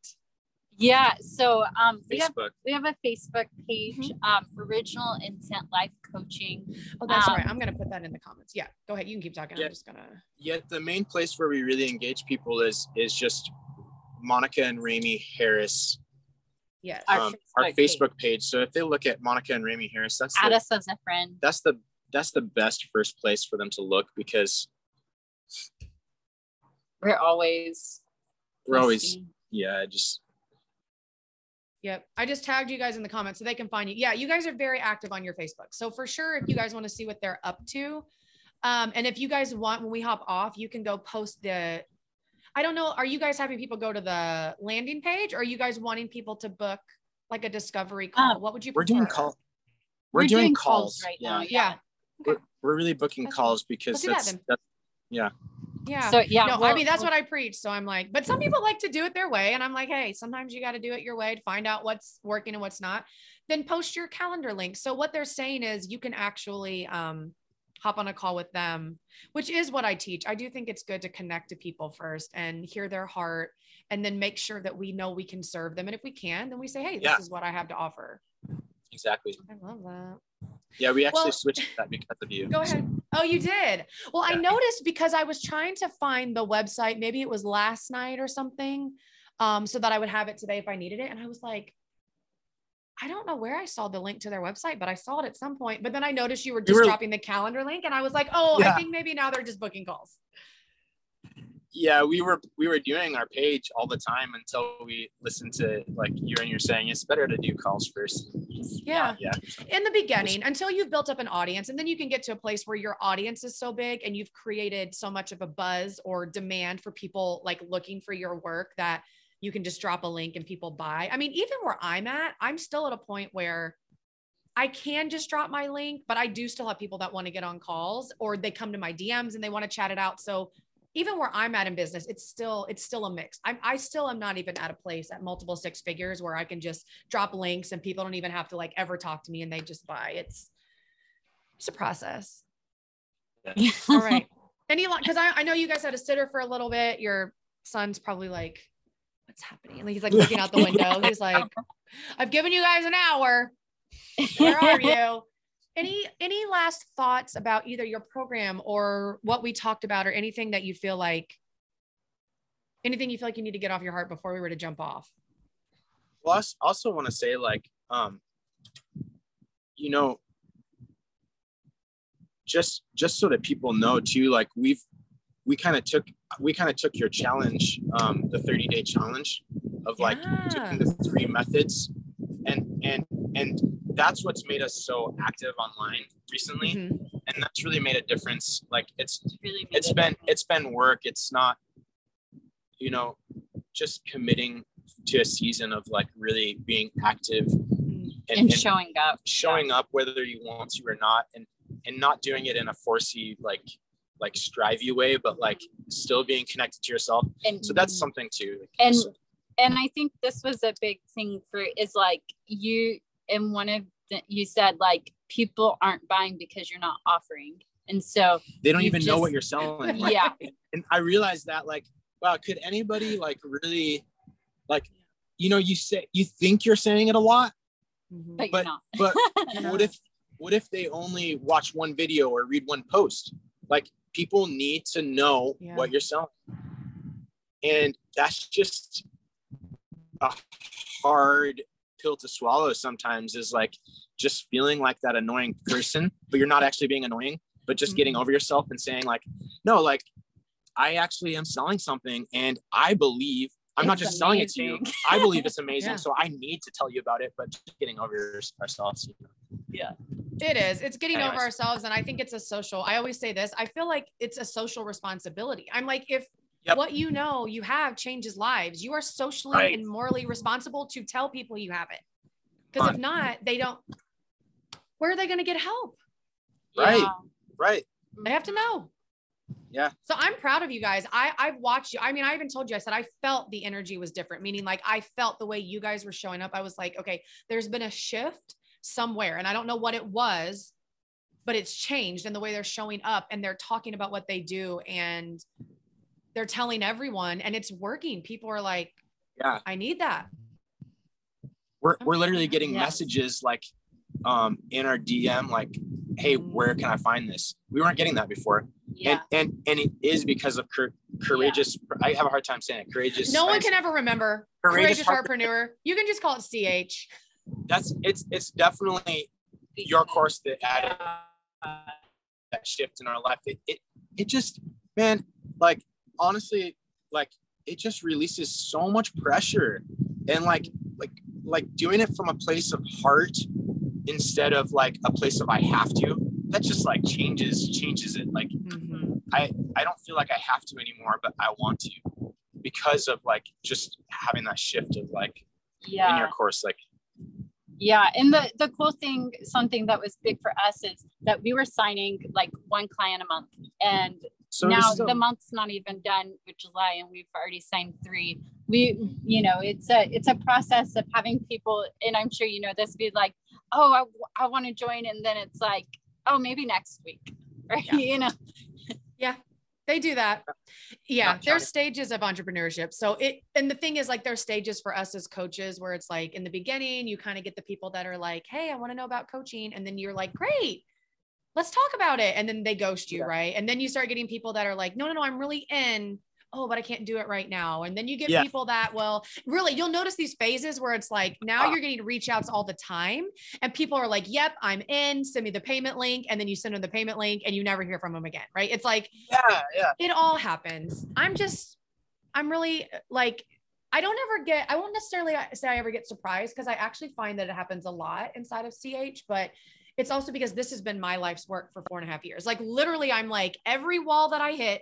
Yeah so um, we have we have a Facebook page, um, Original Intent Life Coaching. Oh, that's Um, right. I'm going to put that in the comments. Yeah. Go ahead. You can keep talking. Yeah. I'm just going to yet the main place where we really engage people is is just monica and Rami harris Yes. Our um, our Facebook page. facebook page so if they look at monica and Rami harris that's Add the, us as a friend. that's the that's the best first place for them to look because We're always we're always yeah, just Yep. I just tagged you guys in the comments so they can find you. Yeah, you guys are very active on your Facebook. So for sure, if you guys want to see what they're up to, um, and if you guys want, when we hop off, you can go post the. I don't know. Are you guys having people go to the landing page, or are you guys wanting people to book like a discovery call? Um, what would you? we're doing call. We're, doing, calls, right yeah. now. Yeah. We're, we're really booking That's- calls because let's do that that's, then. that's yeah. Yeah. So yeah, no, I mean that's well, what I preach. So I'm like, but some people like to do it their way, and I'm like, hey, sometimes you got to do it your way to find out what's working and what's not. Then post your calendar link. So what they're saying is you can actually um, hop on a call with them, which is what I teach. I do think it's good to connect to people first and hear their heart, and then make sure that we know we can serve them. And if we can, then we say, hey, this Yeah. is what I have to offer. Exactly. I love that. Yeah, we actually Well- switched that because of you. Go ahead. Oh, you did. Well, I noticed because I was trying to find the website. Maybe it was last night or something, um, so that I would have it today if I needed it. And I was like, I don't know where I saw the link to their website, but I saw it at some point. But then I noticed you were just were- dropping the calendar link, and I was like, oh, I think maybe now they're just booking calls. Yeah, we were we were doing our page all the time until we listened to like you and you're saying it's better to do calls first. Yeah. Yeah. in the beginning until you've built up an audience and then you can get to a place where your audience is so big and you've created so much of a buzz or demand for people like looking for your work that you can just drop a link and people buy i mean even where i'm at i'm still at a point where i can just drop my link but i do still have people that want to get on calls or they come to my dms and they want to chat it out so even where I'm at in business, it's still it's still a mix. I'm I still am not even at a place at multiple six figures where I can just drop links and people don't even have to like ever talk to me and they just buy. It's it's a process. All right. Any because I, I know you guys had a sitter for a little bit. Your son's probably like, what's happening? Like he's like looking out the window. He's like, I've given you guys an hour. Where are you? Any any last thoughts about either your program or what we talked about or anything that you feel like anything you feel like you need to get off your heart before we were to jump off? Well, i also want to say like, um, you know, just just so that people know too, like we've we kind of took we kind of took your challenge, um, the 30 day challenge of like Yeah. taking the three methods, and and and that's what's made us so active online recently, Mhm. and that's really made a difference. Like it's really made it's it been different. it's been work it's not you know just committing to a season of like really being active Mhm. and, and and showing up. showing up whether you want to or not and and not doing it in a forcey like like strivey way but like still being connected to yourself And so that's something too like, And- so- and I think this was a big thing for is like you and one of the, you said like people aren't buying because you're not offering. And so they don't you even know what you're selling like, yeah, and I realized that like, wow, could anybody like really like, you know, you say you think you're saying it a lot, Mhm. but, But- you're not. but what if what if they only watch one video or read one post? Like people need to know Yeah. what you're selling. And that's just a hard pill to swallow sometimes is like just feeling like that annoying person, but you're not actually being annoying, but just getting Mhm. over yourself and saying like, no, like I actually am selling something and I believe I'm not It's just selling it to you. I believe it's amazing. Yeah. So I need to tell you about it, but just getting over ourselves. You know? It is. It's getting over ourselves. And I think it's a social, I always say this, I feel like it's a social responsibility. I'm like, if Yep. what you know you have changes lives, you are socially Right. and morally responsible to tell people you have it. Because if not, they don't, where are they going to get help? Right. Yeah. Right. They have to know. Yeah. So I'm proud of you guys. I I've watched you. I mean, I even told you. I said I felt the energy was different. Meaning, like I felt the way you guys were showing up. I was like, okay, there's been a shift somewhere, and I don't know what it was, but it's changed in the way they're showing up and they're talking about what they do and they're telling everyone, and it's working. People are like, Yeah. I need that. We're, we're literally getting Yes. messages like um in our DM like, hey, where can I find this? We weren't getting that before. Yeah. And and and it is because of cour- courageous I have a hard time saying it. Courageous. No one can ever remember. Courageous Courageous Heart- Heartpreneur. You can just call it CH. that's it's it's definitely your course that added that shift in our life. It, it it just man, like honestly, like it just releases so much pressure and like like like doing it from a place of heart instead of like a place of I have to. That just like changes changes it. Like Mhm. I I don't feel like I have to anymore, but I want to because of like just having that shift of like yeah in your course like Yeah, and the the cool thing, something that was big for us is that we were signing like one client a month, and so now a- the month's not even done with July, and we've already signed three. We, you know, it's a it's a process of having people, and I'm sure you know this. Be like, oh, I, I want to join, and then it's like, oh, maybe next week, right? Yeah. You know, yeah, They do that. Yeah, there's stages of entrepreneurship. So it and the thing is like there's stages for us as coaches where it's like in the beginning you kind of get the people that are like, "Hey, I want to know about coaching." And then you're like, "Great. Let's talk about it." And then they ghost you, Yeah. right? And then you start getting people that are like, "No, no, no, I'm really in." Oh, but I can't do it right now. And then you get Yeah. people that, well, really, you'll notice these phases where it's like now Ah. you're getting reach outs all the time. And people are like, yep, I'm in. Send me the payment link. And then you send them the payment link and you never hear from them again. Right. It's like, yeah yeah it all happens. I'm just, I'm really like, I don't ever get, I won't necessarily say I ever get surprised because I actually find that it happens a lot inside of CH, but it's also because this has been my life's work for four and a half years. Like literally, I'm like, every wall that I hit,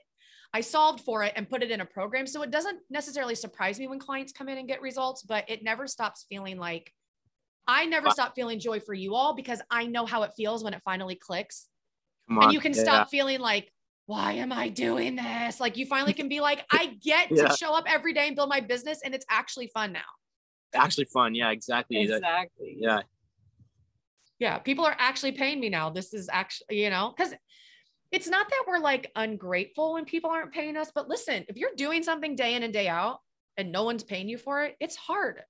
I solved for it and put it in a program. So it doesn't necessarily surprise me when clients come in and get results, but it never stops feeling like I never Wow. stop feeling joy for you all because I know how it feels when it finally clicks come and on you can yeah. stop feeling like why am i doing this like you finally can be like i get Yeah. to show up every day and build my business and it's actually fun now actually fun yeah exactly That- exactly. yeah yeah people are actually paying me now. This is actually you know because it's not that we're like ungrateful when people aren't paying us but listen if you're doing something day in and day out and no one's paying you for it it's hard.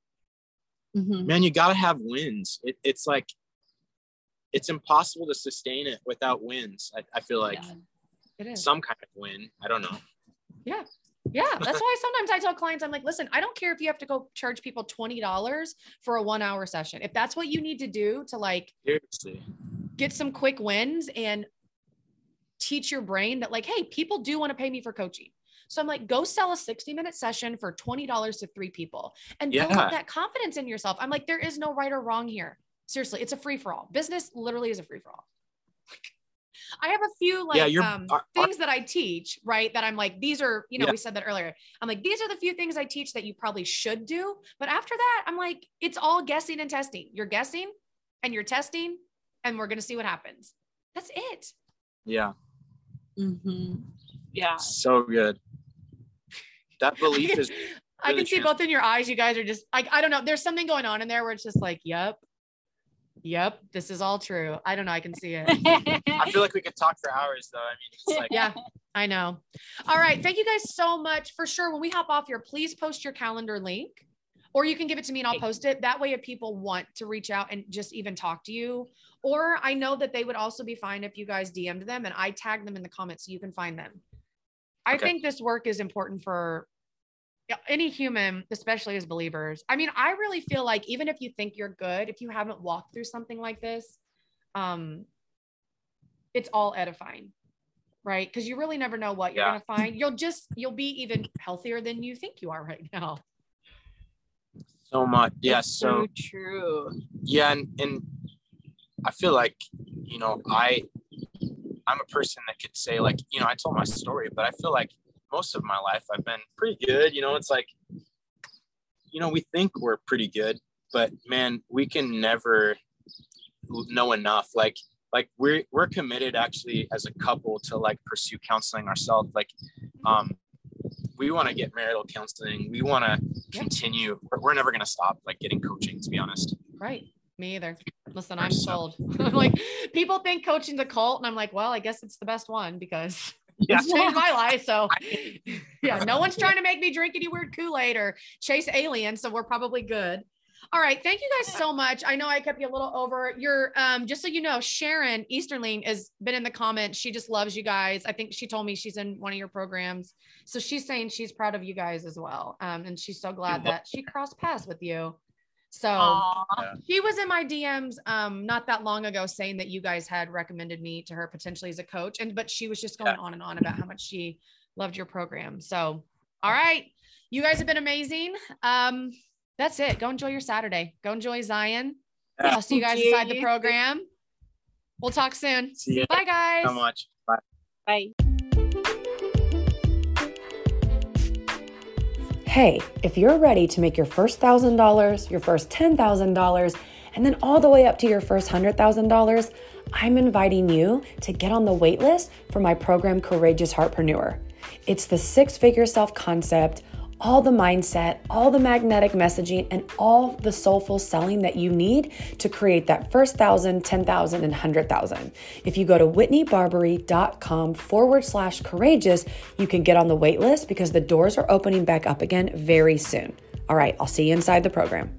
Mhm. man you gotta have wins. It, it's like it's impossible to sustain it without wins i, I feel like. Yeah. it is. Some kind of win. I don't know. Yeah, that's why sometimes I tell clients, I'm like, listen, I don't care if you have to go charge people $20 for a one hour session. If that's what you need to do to like seriously get some quick wins and teach your brain that, like, hey, people do want to pay me for coaching. So I'm like, go sell a 60 minute session for $20 to three people and build Yeah. up that confidence in yourself. I'm like, there is no right or wrong here. Seriously, it's a free for all. Business literally is a free for all. I have a few like Yeah, you're- um, our- our- things that I teach, right? That I'm like, these are, you know, Yeah. we said that earlier. I'm like, these are the few things I teach that you probably should do. But after that, I'm like, it's all guessing and testing. You're guessing and you're testing, and we're gonna see what happens. That's it. yeah Mm-hmm. Yeah. so good that belief is I can see trans- both in your eyes. You guys are just like, I don't know. There's something going on in there where it's just like, yep, yep, this is all true. I don't know. I can see it. i feel like we could talk for hours though i mean it's like yeah, I know. All right. Thank you guys so much for sure. When we hop off here, please post your calendar link or you can give it to me and I'll post it. That way, if people want to reach out and just even talk to you, or I know that they would also be fine if you guys DM'd them and I tag them in the comments so you can find them. I Okay. think this work is important for any human, especially as believers. I mean, I really feel like even if you think you're good, if you haven't walked through something like this, um, it's all edifying, right? Because you really never know what you're Yeah. gonna find. You'll just you'll be even healthier than you think you are right now. so much yeah so so true. yeah and, and i feel like you know i i'm a person that could say like you know i told my story but i feel like most of my life. I've been pretty good you know it's like you know we think we're pretty good but man we can never know enough. Like like we're we're committed actually as a couple to like pursue counseling ourselves. Like um we want to get marital counseling. We want to continue. We're, we're never going to stop like getting coaching to be honest. Right. Me either. Listen, I'm So- sold. I'm like, people think coaching's a cult, and I'm like, well, I guess it's the best one because Yeah. it's changed my life. So yeah, no one's trying to make me drink any weird Kool-Aid or chase aliens. So we're probably good. All right. Thank you guys so much. I know I kept you a little over. Your um, just so you know, Sharon Easterling has been in the comments. She just loves you guys. I think she told me she's in one of your programs. So she's saying she's proud of you guys as well. Um, and she's so glad that she crossed paths with you. So Aw. she was in my DMs um not that long ago saying that you guys had recommended me to her potentially as a coach and but she was just going Yeah. on and on about how much she loved your program. So All right. You guys have been amazing. Um, that's it. Go enjoy your Saturday. Go enjoy Zion. I'll see you guys inside the program. We'll talk soon. See you. Bye, guys. So much. Bye. Bye. Hey, if you're ready to make your first thousand dollars, your first ten thousand dollars, and then all the way up to your first hundred thousand dollars, I'm inviting you to get on the wait list for my program Courageous Heartpreneur. It's the six-figure self-concept all the mindset, all the magnetic messaging, and all the soulful selling that you need to create that first thousand, ten thousand, and hundred thousand. If you go to whitneybarbery.com forward slash courageous, you can get on the wait list because the doors are opening back up again very soon. All right, I'll see you inside the program.